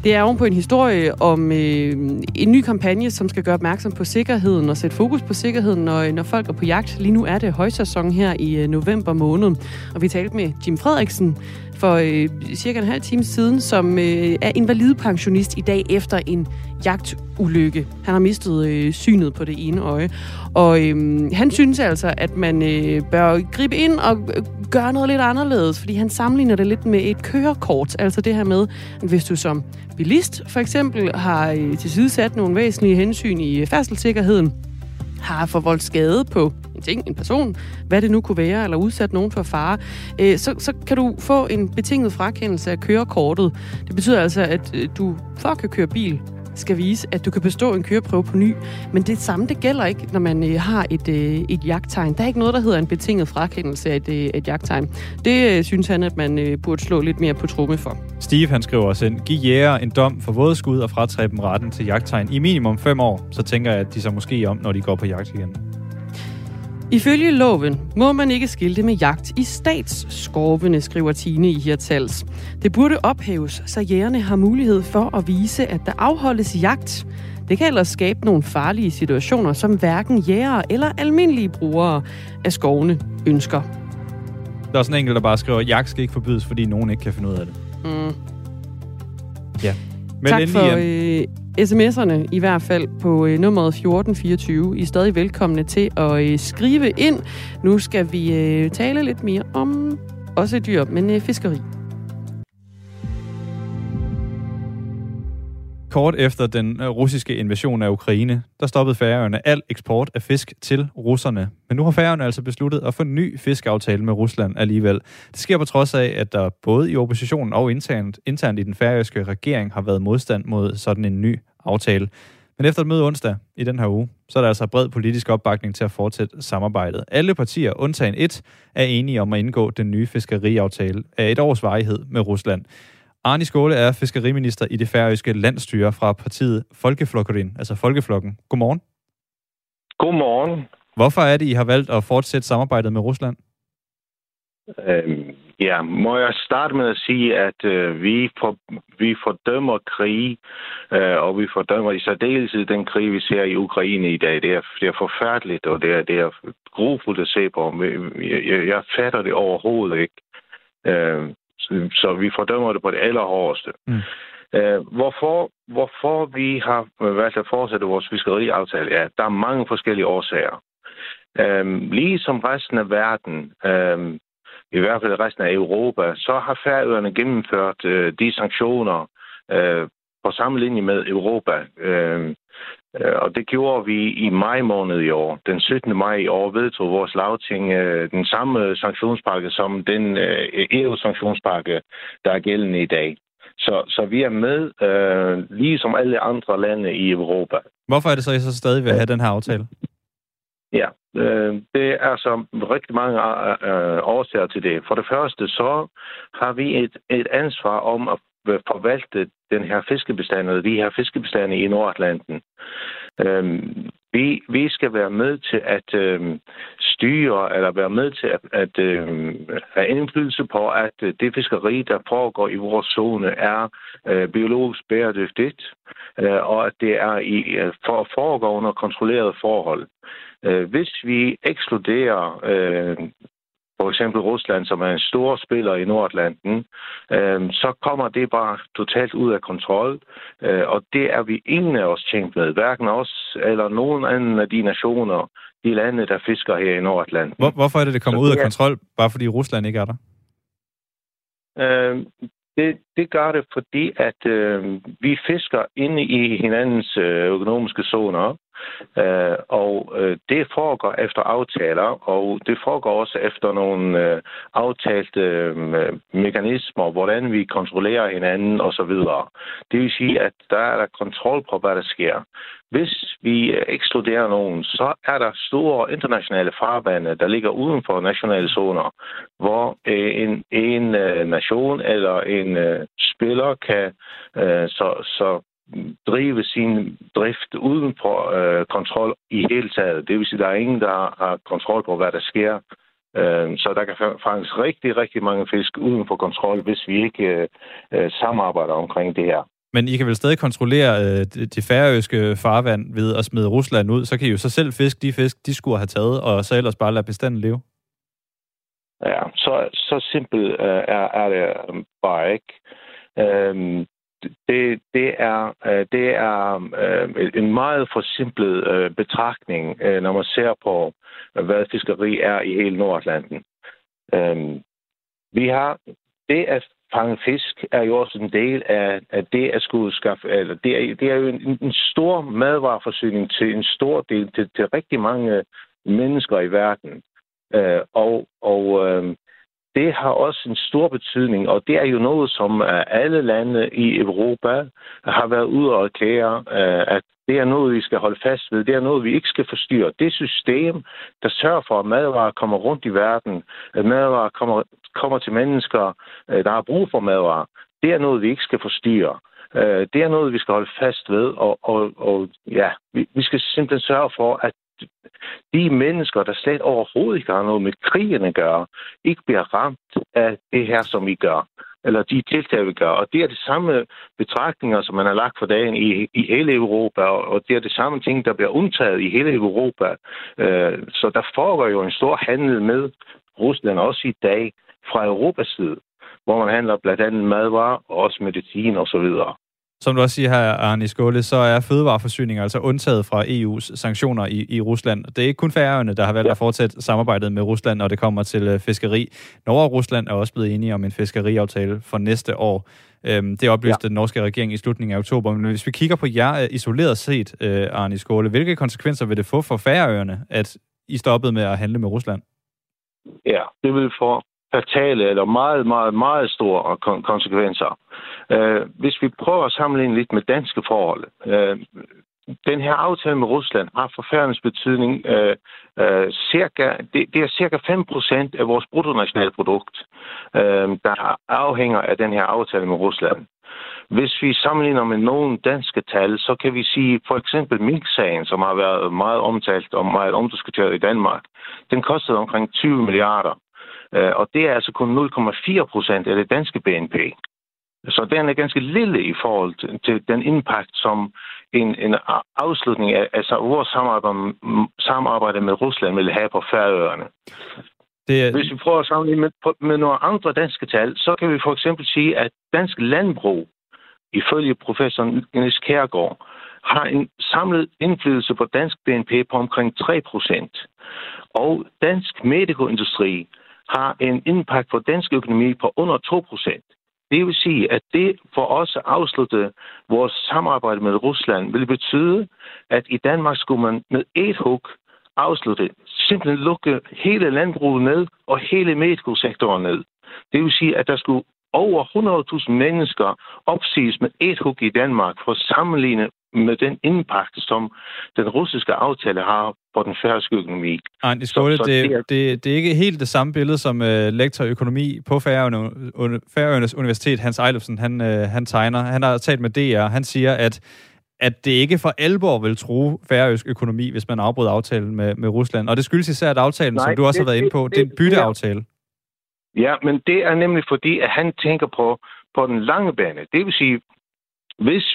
Det er ovenpå en historie om øh, en ny kampagne, som skal gøre opmærksom på sikkerheden og sætte fokus på sikkerheden, når, når folk er på jagt. Lige nu er det højsæson her i øh, november måned, og vi talte med Jim Frederiksen for øh, cirka en halv time siden, som øh, er invalidepensionist i dag efter en jagtulykke. Han har mistet øh, synet på det ene øje. Og øh, han synes altså, at man øh, bør gribe ind og øh, gøre noget lidt anderledes, fordi han sammenligner det lidt med et kørekort. Altså det her med, at hvis du som bilist for eksempel har øh, tilsidesat nogle væsentlige hensyn i øh, færdselssikkerheden, har forvoldt skade på ting, en person, hvad det nu kunne være, eller udsat nogen for fare, øh, så, så kan du få en betinget frakendelse af kørekortet. Det betyder altså, at øh, du for at kan køre bil, skal vise, at du kan bestå en køreprøve på ny. Men det samme, det gælder ikke, når man øh, har et, øh, et jagttegn. Der er ikke noget, der hedder en betinget frakendelse af et, øh, et jagttegn. Det øh, synes han, at man øh, burde slå lidt mere på tromme for. Steve, han skriver også ind, giv jæger en dom for vådeskud og fratræb dem retten til jagttegn i minimum 5 år. Så tænker jeg, at de så måske om, når de går på jagt igen. Ifølge loven må man ikke skilte med jagt i statsskovene, skriver Tine i Hirtals. Det burde ophæves, så jægerne har mulighed for at vise, at der afholdes jagt. Det kan ellers skabe nogle farlige situationer, som hverken jægere eller almindelige brugere af skovene ønsker. Der er sådan en enkelt, der bare skriver, at jagt skal ikke forbydes, fordi nogen ikke kan finde ud af det. Mm. Ja. Men tak for øh, sms'erne i hvert fald på øh, nummeret 1424. I er stadig velkomne til at øh, skrive ind. Nu skal vi øh, tale lidt mere om også dyr, men øh, fiskeri. Kort efter den øh, russiske invasion af Ukraine, der stoppede Færøerne al eksport af fisk til russerne. Men nu har Færøerne altså besluttet at få en ny fiskaftale med Rusland alligevel. Det sker på trods af, at der både i oppositionen og internt, internt i den færøske regering har været modstand mod sådan en ny aftale. Men efter et møde onsdag i den her uge, så er der altså bred politisk opbakning til at fortsætte samarbejdet. Alle partier, undtagen et, er enige om at indgå den nye fiskeriaftale af et års varighed med Rusland. Arne Skåle er fiskeriminister i det færøske landstyre fra partiet Folkeflokkerin, altså Folkeflokken. Godmorgen. Godmorgen. Hvorfor er det, I har valgt at fortsætte samarbejdet med Rusland? Øhm, ja, må jeg starte med at sige, at øh, vi, for, vi fordømmer krig, øh, og vi fordømmer i særdeleshed den krig, vi ser i Ukraine i dag. Det er, det er forfærdeligt, og det er, det er grufuldt at se på. Jeg, jeg, jeg fatter det overhovedet ikke. Øh, så vi fordømmer det på det allerhårdeste. Mm. Øh, hvorfor, hvorfor vi har valgt at fortsætte vores fiskeriaftale? Ja, der er mange forskellige årsager. Øh, ligesom resten af verden, øh, i hvert fald resten af Europa, så har færøerne gennemført øh, de sanktioner øh, på samme linje med Europa. Øh, Øh, og det gjorde vi i maj måned i år. Den 17. maj i år vedtog vores lavting øh, den samme sanktionspakke som den øh, EU-sanktionspakke, der er gældende i dag. Så, så vi er med, øh, ligesom alle andre lande i Europa. Hvorfor er det så, at I så stadig vil have den her aftale? Ja, øh, det er så rigtig mange øh, årsager til det. For det første, så har vi et, et ansvar om at Øh, forvalte den her fiskebestand, og de her fiskebestande i Nordatlanten. Øhm, vi, vi skal være med til at øhm, styre, eller være med til at, at øhm, have indflydelse på, at øh, det fiskeri, der foregår i vores zone, er øh, biologisk bæredygtigt, øh, og at det er i, øh, for, foregår under kontrolleret forhold. Øh, hvis vi ekskluderer øh, for eksempel Rusland, som er en stor spiller i Nordatlanten, øh, så kommer det bare totalt ud af kontrol, øh, og det er vi ingen af os tjent med, hverken os eller nogen anden af de nationer, de lande, der fisker her i Nordatlanten. Hvor, hvorfor er det, det kommer så ud af kontrol, bare fordi Rusland ikke er der? Øh, det, det gør det, fordi at øh, vi fisker inde i hinandens øh, økonomiske zoner, Øh, og øh, det foregår efter aftaler, og det foregår også efter nogle øh, aftalte øh, mekanismer, hvordan vi kontrollerer hinanden osv. Det vil sige, at der er der kontrol på, hvad der sker. Hvis vi øh, ekskluderer nogen, så er der store internationale farvande, der ligger uden for nationale zoner, hvor øh, en, en øh, nation eller en spiller kan så, så drive sin drift uden for øh, kontrol i hele taget. Det vil sige, at der er ingen, der har kontrol på, hvad der sker. Øh, så der kan fanges rigtig, rigtig mange fisk uden for kontrol, hvis vi ikke øh, øh, samarbejder omkring det her. Men I kan vel stadig kontrollere øh, det færøske farvand ved at smide Rusland ud, så kan I jo så selv fisk de fisk, de skulle have taget, og så ellers bare lade bestanden leve? Ja, så, så simpelt øh, er, er det bare ikke. Øhm, det, det er, øh, det er øh, en meget forsimplet øh, betragtning, øh, når man ser på, øh, hvad fiskeri er i hele Nordatlanten. Øhm, vi har det at fange fisk er jo også en del af, af det at skulle skaffe, eller det er, det er jo en, en stor madvareforsyning til en stor del, til, til rigtig mange mennesker i verden. Øh, og og øh, det har også en stor betydning, og det er jo noget, som øh, alle lande i Europa har været ude og erklære, øh, at det er noget, vi skal holde fast ved. Det er noget, vi ikke skal forstyrre. Det system, der sørger for, at madvarer kommer rundt i verden, at madvarer kommer, kommer til mennesker, øh, der har brug for madvarer, det er noget, vi ikke skal forstyrre. Det er noget, vi skal holde fast ved, og, og, og ja, vi, vi skal simpelthen sørge for, at de mennesker, der slet overhovedet ikke har noget med krigen at gøre, ikke bliver ramt af det her, som vi gør eller de tiltag, vi gør. Og det er de samme betragtninger, som man har lagt for dagen i, i hele Europa, og det er de samme ting, der bliver undtaget i hele Europa. Øh, så der foregår jo en stor handel med Rusland også i dag fra Europas side, hvor man handler blandt andet madvarer og også medicin osv. Som du også siger her, Arne Skåle, så er fødevareforsyning altså undtaget fra EU's sanktioner i, i Rusland. Det er ikke kun færøerne, der har valgt ja. at fortsætte samarbejdet med Rusland, når det kommer til øh, fiskeri. Norge og Rusland er også blevet enige om en fiskeriaftale for næste år. Øhm, det oplyste ja. den norske regering i slutningen af oktober. Men hvis vi kigger på jer øh, isoleret set, øh, Arne Skåle, hvilke konsekvenser vil det få for færøerne, at I stoppede med at handle med Rusland? Ja, det vil få fatale eller meget, meget, meget store konsekvenser. Øh, hvis vi prøver at sammenligne lidt med danske forhold. Øh, den her aftale med Rusland har for betydning øh, øh, cirka, det, det er cirka 5% af vores bruttonationalprodukt, øh, der afhænger af den her aftale med Rusland. Hvis vi sammenligner med nogle danske tal, så kan vi sige for eksempel Mink-sagen, som har været meget omtalt og meget omdiskuteret i Danmark, den kostede omkring 20 milliarder. Øh, og det er altså kun 0,4 procent af det danske BNP. Så den er ganske lille i forhold til den impact, som en, en afslutning af altså vores samarbejde, samarbejde med Rusland vil have på Færøerne. Det er... Hvis vi prøver at sammenligne med, med nogle andre danske tal, så kan vi for eksempel sige, at dansk landbrug, ifølge professor Niels Kærgaard, har en samlet indflydelse på dansk BNP på omkring 3 procent. Og dansk medicoindustri har en impact på dansk økonomi på under 2 procent. Det vil sige, at det for os at afslutte vores samarbejde med Rusland vil betyde, at i Danmark skulle man med et hug afslutte, simpelthen lukke hele landbruget ned og hele medicosektoren ned. Det vil sige, at der skulle over 100.000 mennesker opsiges med et hug i Danmark for at sammenligne med den impact, som den russiske aftale har på den færøske økonomi. Ej, det, så, så det, det, det, det er ikke helt det samme billede, som uh, lektor økonomi på Færøerne, Færøernes Universitet, Hans Eilefsen, han, uh, han tegner. Han har talt med DR. Han siger, at at det ikke for alvor vil tro færøsk økonomi, hvis man afbryder aftalen med, med Rusland. Og det skyldes især, at aftalen, Nej, som du også det, har været inde på, det, det er en bytteaftale. Ja, men det er nemlig fordi, at han tænker på, på den lange bane. Det vil sige, hvis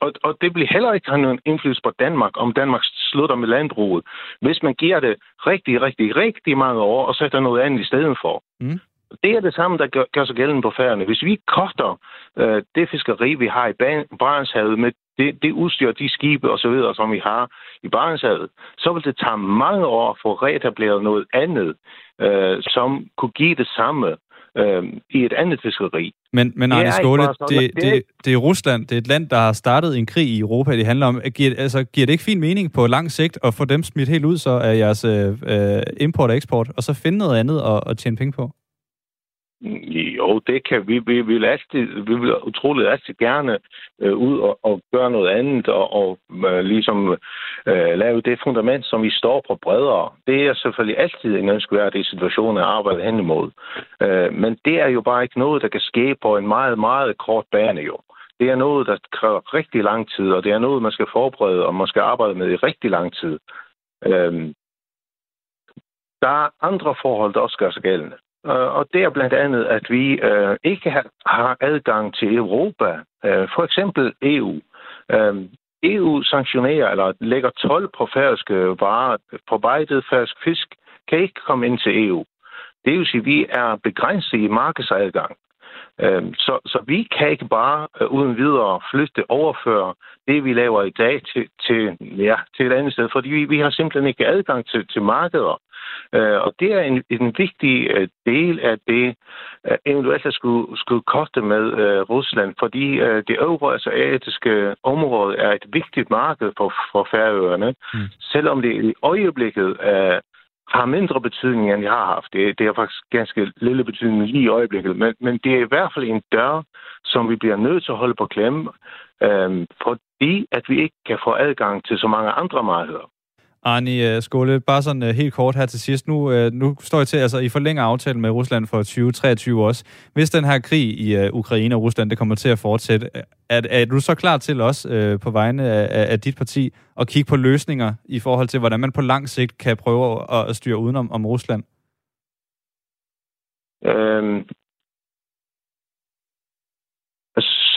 og, og det vil heller ikke have nogen indflydelse på Danmark, om Danmark slutter med landbruget, hvis man giver det rigtig, rigtig, rigtig mange år, og sætter noget andet i stedet for. Mm. Det er det samme, der gør, gør sig gældende på færgerne. Hvis vi koster øh, det fiskeri, vi har i Barentshavet, med det, det udstyr, de skibe osv., som vi har i Barentshavet, så vil det tage mange år at få reetableret noget andet, øh, som kunne give det samme øh, i et andet fiskeri. Men, men Arne Skåle, det, det, det, det er Rusland, det er et land, der har startet en krig i Europa, det handler om. Giver, altså, giver det ikke fin mening på lang sigt at få dem smidt helt ud så af jeres øh, øh import og eksport, og så finde noget andet at, at tjene penge på? Jo, det kan vi. Vi vil, altid, vi vil utroligt altid gerne øh, ud og, og gøre noget andet og, og øh, ligesom øh, lave det fundament, som vi står på bredere. Det er selvfølgelig altid en ønskværdig situation at arbejde hen imod. Øh, men det er jo bare ikke noget, der kan ske på en meget, meget kort bane jo. Det er noget, der kræver rigtig lang tid, og det er noget, man skal forberede, og man skal arbejde med i rigtig lang tid. Øh, der er andre forhold, der også gør sig gældende. Øh, og det er blandt andet, at vi øh, ikke har adgang til Europa, øh, for eksempel EU. Øh, EU sanktionerer eller lægger 12 på færøske varer, på bejdet færøsk fisk, kan ikke komme ind til EU. Det vil sige, at vi er begrænset i markedsadgang. Øh, så, så vi kan ikke bare øh, uden videre flytte, overføre det, vi laver i dag til, til, ja, til et andet sted, fordi vi, vi har simpelthen ikke adgang til, til markeder. Øh, og det er en, en vigtig øh, del af det, eventuelt at skulle, skulle koste med Rusland, fordi det øvre asiatiske område er et vigtigt marked for, for Færøerne, mm. selvom det i øjeblikket er har mindre betydning, end jeg har haft. Det, det har faktisk ganske lille betydning lige i øjeblikket, men, men det er i hvert fald en dør, som vi bliver nødt til at holde på klemme, øhm, fordi at vi ikke kan få adgang til så mange andre markeder. Arne øh, Skåle, bare sådan øh, helt kort her til sidst. Nu, øh, nu står jeg til, altså I forlænger aftalen med Rusland for 2023 også. Hvis den her krig i Ukraine og Rusland, det kommer til at fortsætte, er, er du så klar til også på vegne af, af dit parti at kigge på løsninger i forhold til, hvordan man på lang sigt kan prøve at, at styre udenom om Rusland? Øhm,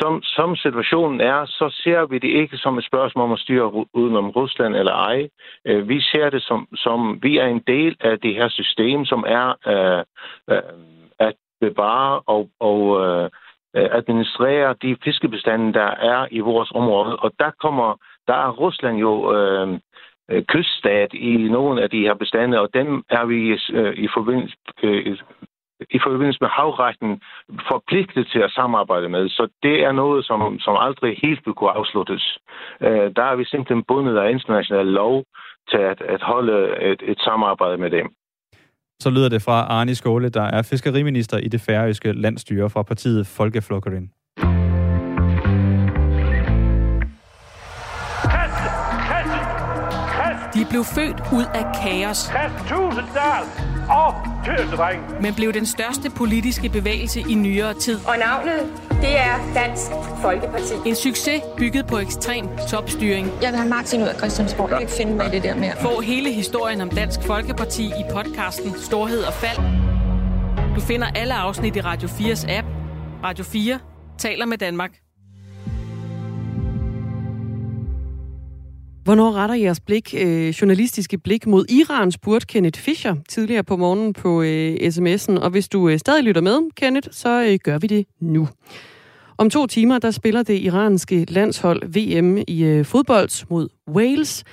som, som situationen er, så ser vi det ikke som et spørgsmål om at styre udenom Rusland eller ej. Øh, vi ser det som, som vi er en del af det her system, som er øh, øh, at bevare og, og øh, øh administrere de fiskebestande, der er i vores område. Og der kommer, der er Rusland jo øh, øh kyststat i nogle af de her bestande, og dem er vi øh, i forbindelse øh, i forbindelse med havretten forpligtet til at samarbejde med. Så det er noget, som, som aldrig helt vil kunne afsluttes. Øh, der er vi simpelthen bundet af international lov til at, at holde et, et samarbejde med dem. Så lyder det fra Arne Skåle, der er fiskeriminister i det færøske landstyre fra partiet Folkeflokkerin. De blev født ud af kaos. Kast Tusinddal! og tøsedreng. Men blev den største politiske bevægelse i nyere tid. Og navnet, det er Dansk Folkeparti. En succes bygget på ekstrem topstyring. Jeg vil have Martin ud af Christiansborg. Jeg vil ikke finde mig i det der mere. Få hele historien om Dansk Folkeparti i podcasten Storhed og Fald. Du finder alle afsnit i Radio 4's app. Radio 4 taler med Danmark. Hvornår retter jeres blik, øh, journalistiske blik mod Iran, spurgte Kenneth Fischer tidligere på morgenen på øh, sms'en. Og hvis du øh, stadig lytter med, Kenneth, så øh, gør vi det nu. Om to timer, der spiller det iranske landshold VM i øh, fodbold mod Wales.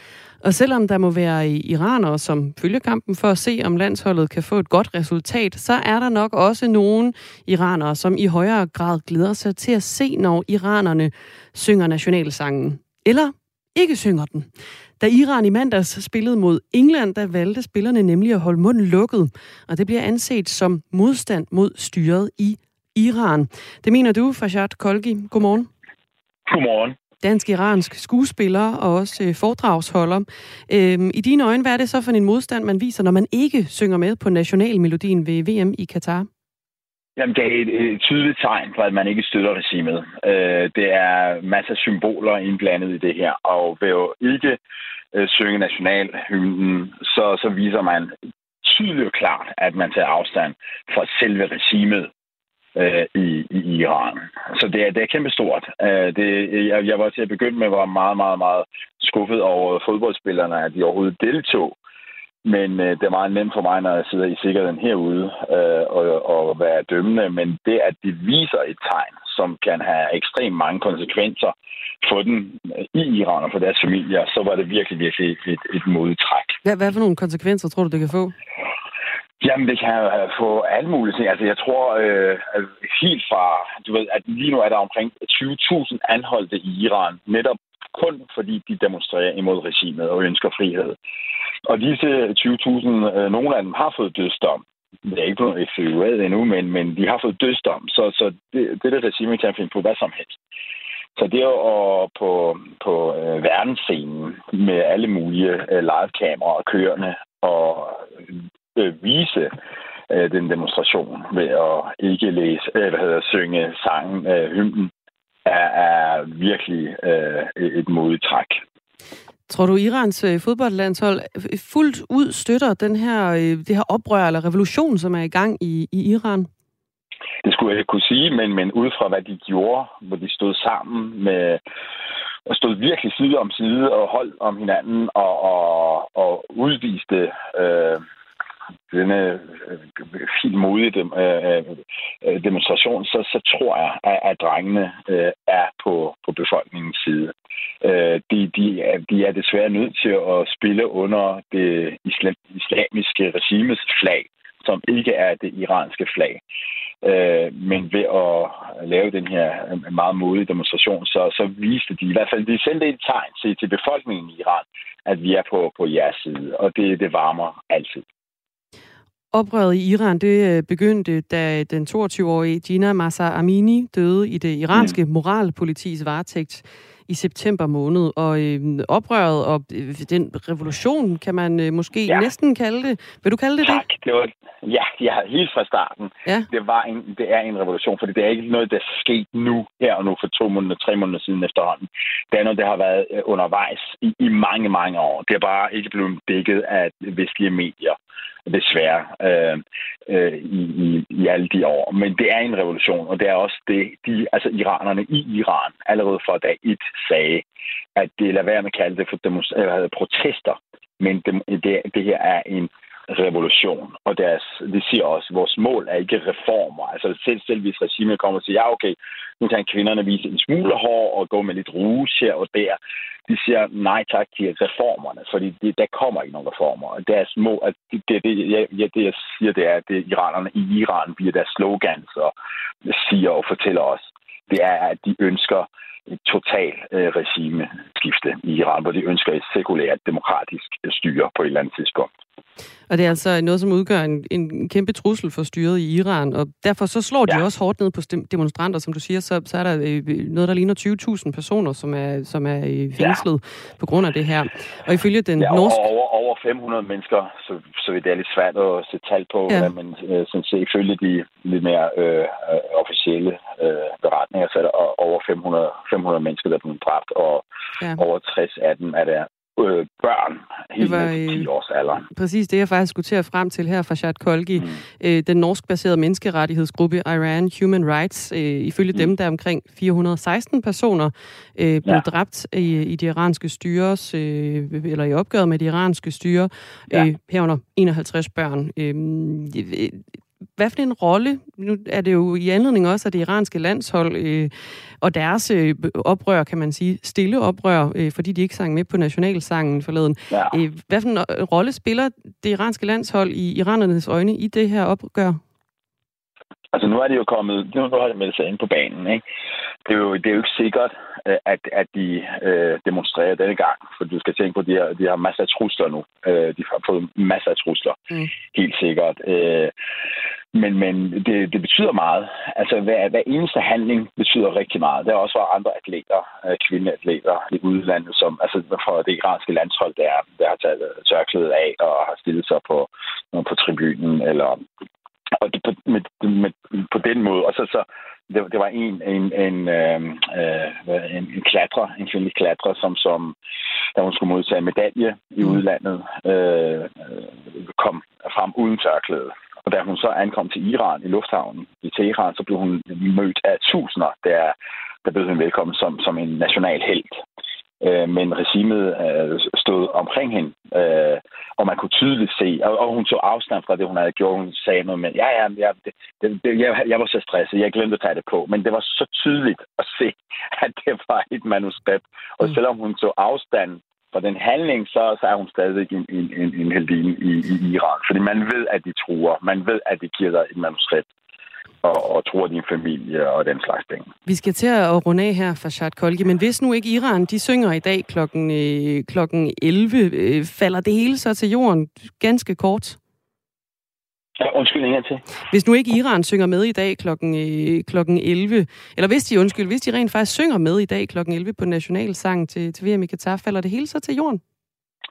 Og selvom der må være øh, iranere, som følger kampen for at se, om landsholdet kan få et godt resultat, så er der nok også nogle iranere, som i højere grad glæder sig til at se, når iranerne synger nationalsangen. Eller ikke synger den. Da Iran i mandags spillede mod England, der valgte spillerne nemlig at holde munden lukket, og det bliver anset som modstand mod styret i Iran. Det mener du, Fashad Kolgi. Godmorgen. Godmorgen. Dansk-iransk skuespiller og også øh, foredragsholder. Øhm, I dine øjne, hvad er det så for en modstand, man viser, når man ikke synger med på nationalmelodien ved VM i Katar? Jamen, det er et, et tydeligt tegn på, at man ikke støtter regimet. Øh, det er masser af symboler indblandet i det her, og ved jo ikke øh, synge nationalhymnen, så, så viser man tydeligt og klart, at man tager afstand fra selve regimet øh, i, i Iran. Så det er, det er kæmpestort. Øh, det, jeg, jeg var til at begynde med, var meget, meget, meget skuffet over fodboldspillerne, at de overhovedet deltog men øh, det er meget nemt for mig, når jeg sidder i sikkerheden herude øh, og, og være dømmende. Men det, at de viser et tegn, som kan have ekstremt mange konsekvenser for den øh, i Iran og for deres familier, så var det virkelig, virkelig et, et modtræk. Hvad, hvad for nogle konsekvenser tror du, det kan få? Jamen, det kan få alle mulige ting. Altså, jeg tror øh, helt fra, du ved, at lige nu er der omkring 20.000 anholdte i Iran, netop kun fordi de demonstrerer imod regimet og ønsker frihed. Og disse 20.000, øh, nogle af dem har fået dødsdom. Det er ikke blevet effektueret endnu, men, men de har fået dødsdom. Så, så det, det der regime kan finde på hvad som helst. Så det er jo på, på øh, verdensscenen med alle mulige øh, live-kameraer og kørende og øh, vise øh, den demonstration ved at ikke læse, øh, hvad hedder, synge sangen, øh, hymnen, er, er virkelig øh, et modtræk. Tror du, Irans øh, fodboldlandshold fuldt ud støtter den her, øh, det her oprør eller revolution, som er i gang i, i Iran? Det skulle jeg ikke kunne sige, men, men ud fra hvad de gjorde, hvor de stod sammen med og stod virkelig side om side og holdt om hinanden og, og, og udviste øh, denne øh, fint modige dem, øh, øh, demonstration, så, så tror jeg, at, at drengene øh, er på, på befolkningens side. Øh, de, de, er, de er desværre nødt til at spille under det islam, islamiske regimes flag, som ikke er det iranske flag. Øh, men ved at lave den her øh, meget modige demonstration, så, så viste de i hvert fald, de sendte et tegn til, til befolkningen i Iran, at vi er på, på jeres side, og det, det varmer altid. Oprøret i Iran det øh, begyndte, da den 22-årige Gina Masa Amini døde i det iranske mm. moralpolitis varetægt i september måned. Og øh, oprøret og øh, den revolution, kan man øh, måske ja. næsten kalde det. Vil du kalde det tak. det? det var, ja, ja, helt fra starten. Ja. Det, var en, det er en revolution, for det er ikke noget, der er sket nu, her og nu, for to måneder, tre måneder siden efterhånden. Det er noget, der har været øh, undervejs i, i mange, mange år. Det er bare ikke blevet dækket af vestlige medier desværre, øh, øh, i, i, i alle de år. Men det er en revolution, og det er også det, de, altså iranerne i Iran allerede fra dag et sagde, at det lader være med at kalde det for demonst- protester, men det, det, det her er en revolution. Og deres, det siger også, at vores mål er ikke reformer. Altså selv, selv hvis regimet kommer og siger, ja okay, nu kan kvinderne vise en smule hår og gå med lidt rouge her og der. De siger nej tak til reformerne, fordi det, der kommer ikke nogen reformer. Og deres mål, at det, det, det, jeg, det, jeg siger, det er, at det iranerne i Iran bliver deres slogans og siger og fortæller os, det er, at de ønsker et total øh, regimeskifte i Iran, hvor de ønsker et sekulært demokratisk styre på et eller andet tidspunkt. Og det er altså noget, som udgør en, en kæmpe trussel for styret i Iran, og derfor så slår de ja. også hårdt ned på demonstranter, som du siger, så, så er der øh, noget, der ligner 20.000 personer, som er, som er øh, fængslet ja. på grund af det her. Og ifølge den ja, norske... Over, over 500 mennesker, så, så det er lidt svært at sætte tal på, ja. men øh, sådan set, ifølge de lidt mere øh, øh officielle øh, beretninger, så er der over 500, 500 mennesker, der er blevet dræbt, og ja. over 60 af dem er der øh, børn helt det var, ned til 10 års alder. Præcis det, jeg faktisk skulle til at frem til her fra Shad Kolgi. Mm. Øh, den norsk-baserede menneskerettighedsgruppe Iran Human Rights. Øh, ifølge mm. dem, der er omkring 416 personer øh, blevet ja. dræbt i, i de iranske styres, øh, eller i opgøret med de iranske styre, ja. øh, herunder 51 børn. Øh, hvad for en rolle, nu er det jo i anledning også af det iranske landshold øh, og deres øh, oprør, kan man sige, stille oprør, øh, fordi de ikke sang med på nationalsangen forleden. Ja. Øh, hvad for en rolle spiller det iranske landshold i iranernes øjne i det her opgør? Altså nu er det jo kommet, nu har det meldt sig ind på banen, ikke? Det er jo, det er jo ikke sikkert, øh, at, at de øh, demonstrerer denne gang, for du skal tænke på, at de har, de har masser af trusler nu. Øh, de har fået masser af trusler, mm. helt sikkert. Øh, men, men det, det betyder meget. Altså, hver, hver eneste handling betyder rigtig meget. Der er også andre atleter, øh, kvindeatleter i udlandet, som, altså for det iranske landshold, der, der har taget tørklædet af og har stillet sig på, på tribunen, eller og det, på, med, med, på den måde. Og så, så det, det var en, en, en, øh, øh, en, en klatre, en kvindelig klatre, som, som da hun skulle modtage medalje i mm. udlandet, øh, kom frem uden tørklæde. Og da hun så ankom til Iran i lufthavnen i Teheran, så blev hun mødt af tusinder, der, der bød hende velkommen som, som en national held øh, men regimet øh, stod omkring hende, øh, og man kunne tydeligt se, og, og hun tog afstand fra det, hun havde gjort. Hun sagde noget, men ja, ja, ja det, det, jeg, jeg var så stresset, jeg glemte at tage det på. Men det var så tydeligt at se, <laughs> at det var et manuskript. Og mm. selvom hun tog afstand fra den handling, så, så er hun stadig en, en, en, en heldine i, i Iran. Fordi man ved, at de truer. Man ved, at de giver dig et manuskript og, og tror din familie og den slags ting. Vi skal til at runde af her for Shad Kolgi, men hvis nu ikke Iran, de synger i dag klokken, øh, klokken 11, øh, falder det hele så til jorden ganske kort? Ja, undskyld en til. Hvis nu ikke Iran synger med i dag klokken, øh, klokken 11, eller hvis de, undskyld, hvis de rent faktisk synger med i dag klokken 11 på nationalsang til, til VM i Katar, falder det hele så til jorden?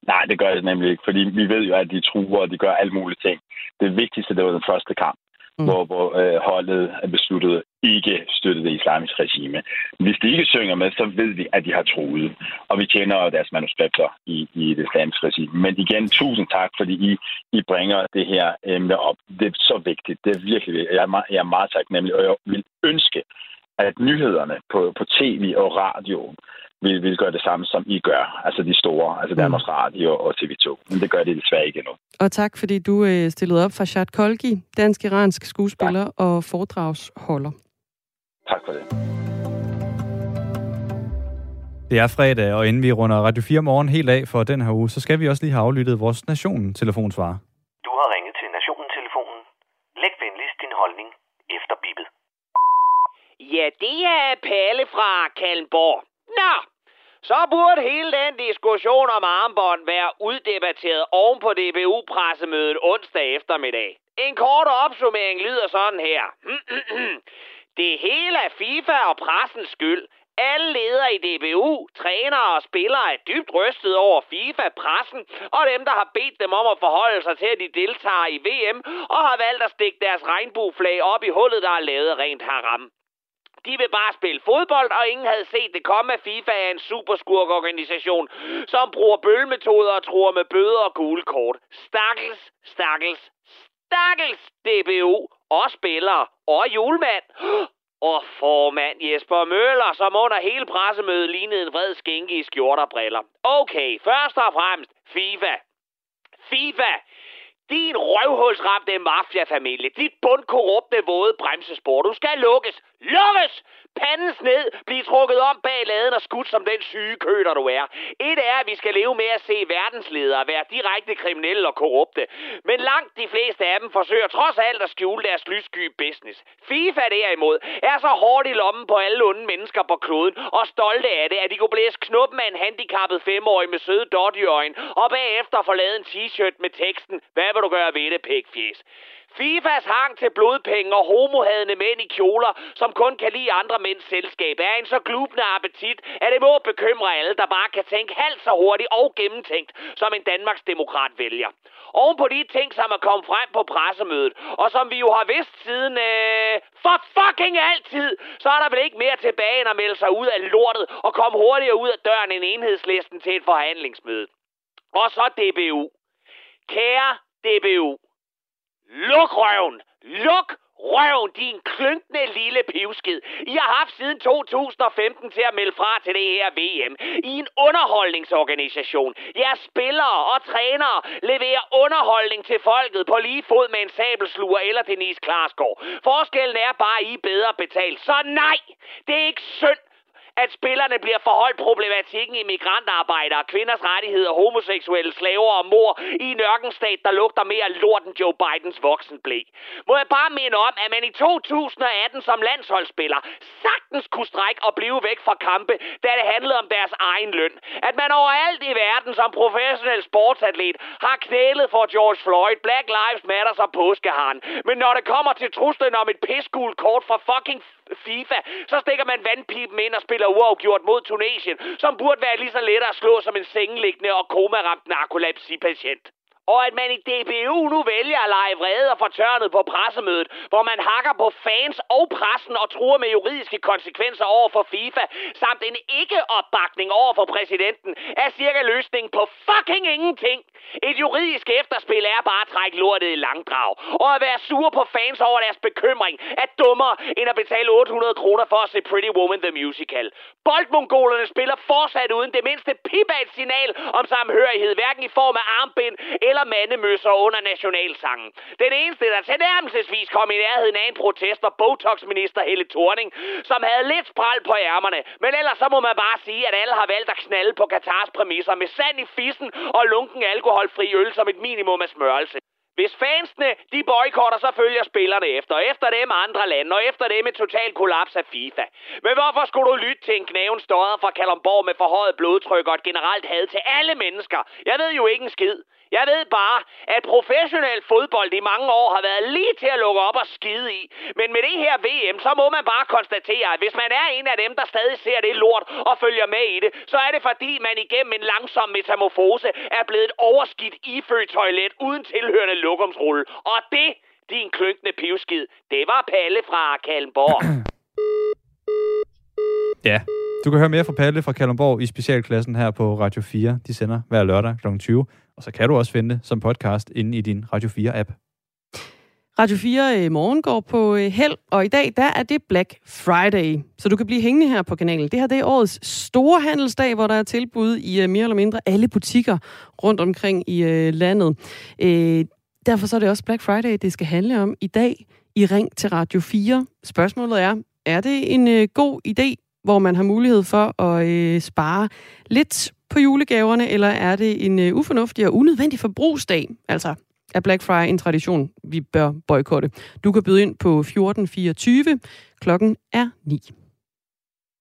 Nej, det gør det nemlig ikke, fordi vi ved jo, at de truer, og de gør alle mulige ting. Det vigtigste, det var den første kamp mm. hvor, hvor øh, holdet er besluttet ikke støtte det islamiske regime. Hvis de ikke synger med, så ved vi, at de har troet. Og vi kender deres manuskripter i, i det islamiske regime. Men igen, tusind tak, fordi I, I bringer det her emne op. Det er så vigtigt. Det er virkelig. Jeg er, meget, jeg er meget taknemmelig, og jeg vil ønske, at nyhederne på, på tv og radio vil, vil gøre det samme, som I gør, altså de store, altså Danmarks Radio og TV2. Men det gør det desværre ikke endnu. Og tak, fordi du øh, stillede op for Shad Kolgi, dansk-iransk skuespiller tak. og foredragsholder. Tak for det. Det er fredag, og inden vi runder Radio 4 morgen helt af for den her uge, så skal vi også lige have aflyttet vores Nationen-telefonsvar. Du har ringet til Nationen-telefonen. Læg venligst din holdning efter bippet. Ja, det er Palle fra Kalmborg. Nå, så burde hele den diskussion om armbånd være uddebatteret oven på DBU-pressemødet onsdag eftermiddag. En kort opsummering lyder sådan her. <clears throat> Det hele er FIFA og pressens skyld. Alle ledere i DBU, trænere og spillere er dybt rystet over FIFA, pressen og dem, der har bedt dem om at forholde sig til, at de deltager i VM og har valgt at stikke deres regnbueflag op i hullet, der er lavet rent haram. De vil bare spille fodbold, og ingen havde set det komme, at FIFA er en superskurkorganisation, som bruger bølmetoder og tror med bøder og gule kort. Stakkels, stakkels, stakkels DBU og spillere og julemand. Og formand Jesper Møller, som under hele pressemødet lignede en vred skænke i skjort og briller. Okay, først og fremmest FIFA. FIFA, din røvhulsramte mafiafamilie, dit bundkorrupte våde bremsespor, du skal lukkes. Lukkes! Pandens ned, blive trukket om bag laden og skudt som den syge køder du er. Et er, at vi skal leve med at se verdensledere være direkte kriminelle og korrupte. Men langt de fleste af dem forsøger trods alt at skjule deres lyssky business. FIFA derimod er så hårdt i lommen på alle onde mennesker på kloden og stolte af det, at de kunne blæse knuppen af en handicappet femårig med søde dot i øjen og bagefter forlade en t-shirt med teksten, hvad vil du gøre ved det, pækfjes? FIFAs hang til blodpenge og homohadende mænd i kjoler, som kun kan lide andre mænds selskab, er en så glubende appetit, at det må bekymre alle, der bare kan tænke halvt så hurtigt og gennemtænkt, som en Danmarks demokrat vælger. Oven på de ting, som er kommet frem på pressemødet, og som vi jo har vidst siden øh, for fucking altid, så er der vel ikke mere tilbage end at melde sig ud af lortet og komme hurtigere ud af døren end enhedslisten til et forhandlingsmøde. Og så DBU. Kære DBU. Luk røven! Luk røven, din klynkende lille pivskid. I har haft siden 2015 til at melde fra til det her VM. I en underholdningsorganisation. Jeres spillere og trænere leverer underholdning til folket på lige fod med en sabelsluger eller Denise Klarsgaard. Forskellen er bare, at I er bedre betalt. Så nej, det er ikke synd at spillerne bliver forholdt problematikken i migrantarbejdere, kvinders rettigheder, homoseksuelle slaver og mor i en ørkenstat, der lugter mere lort end Joe Bidens voksenblæ. Må jeg bare minde om, at man i 2018 som landsholdsspiller sagtens kunne strække og blive væk fra kampe, da det handlede om deres egen løn. At man overalt i verden som professionel sportsatlet har knælet for George Floyd, Black Lives Matter og påskeharen. Men når det kommer til truslen om et pissegul kort fra fucking FIFA, så stikker man vandpipen ind og spiller uafgjort mod Tunesien, som burde være lige så let at slå som en sengeliggende og komaramt narkolepsipatient. Og at man i DBU nu vælger at lege vrede og fortørnet på pressemødet, hvor man hakker på fans og pressen og truer med juridiske konsekvenser over for FIFA, samt en ikke-opbakning over for præsidenten, er cirka løsningen på fucking ingenting. Et juridisk efterspil er bare at trække lortet i langdrag. Og at være sur på fans over deres bekymring er dummere end at betale 800 kroner for at se Pretty Woman the Musical. Boldmongolerne spiller fortsat uden det mindste pip af et signal om samhørighed, hverken i form af armbind eller mandemøsser under nationalsangen. Den eneste, der tilnærmelsesvis kom i nærheden af en protest, var Botox-minister Helle Thorning, som havde lidt spral på ærmerne. Men ellers så må man bare sige, at alle har valgt at knalde på Katars præmisser med sand i fissen og lunken alkoholfri øl som et minimum af smørelse. Hvis fansene, de boykotter, så følger spillerne efter. Efter dem andre lande, og efter dem et total kollaps af FIFA. Men hvorfor skulle du lytte til en knæven støder fra Kalumborg med forhøjet blodtryk og et generelt had til alle mennesker? Jeg ved jo ikke en skid. Jeg ved bare, at professionel fodbold i mange år har været lige til at lukke op og skide i. Men med det her VM, så må man bare konstatere, at hvis man er en af dem, der stadig ser det lort og følger med i det, så er det fordi, man igennem en langsom metamorfose er blevet et overskidt ifødt toilet uden tilhørende lokumsrulle. Og det, din klynkende pivskid, det var Palle fra Kalmborg. <clears throat> Ja, du kan høre mere fra Palle fra Kalundborg i specialklassen her på Radio 4. De sender hver lørdag kl. 20. Og så kan du også finde det som podcast inde i din Radio 4-app. Radio 4 i øh, morgen går på øh, held, og i dag der er det Black Friday. Så du kan blive hængende her på kanalen. Det her det er årets store handelsdag, hvor der er tilbud i øh, mere eller mindre alle butikker rundt omkring i landet. Derfor så er det også Black Friday, det skal handle om i dag i Ring til Radio 4. Spørgsmålet er, er det en god idé, hvor man har mulighed for at spare lidt på julegaverne, eller er det en øh, ufornuftig og unødvendig forbrugsdag? Altså, er Black Friday en tradition, vi bør boykotte? Du kan byde ind på 1424. Klokken er 9.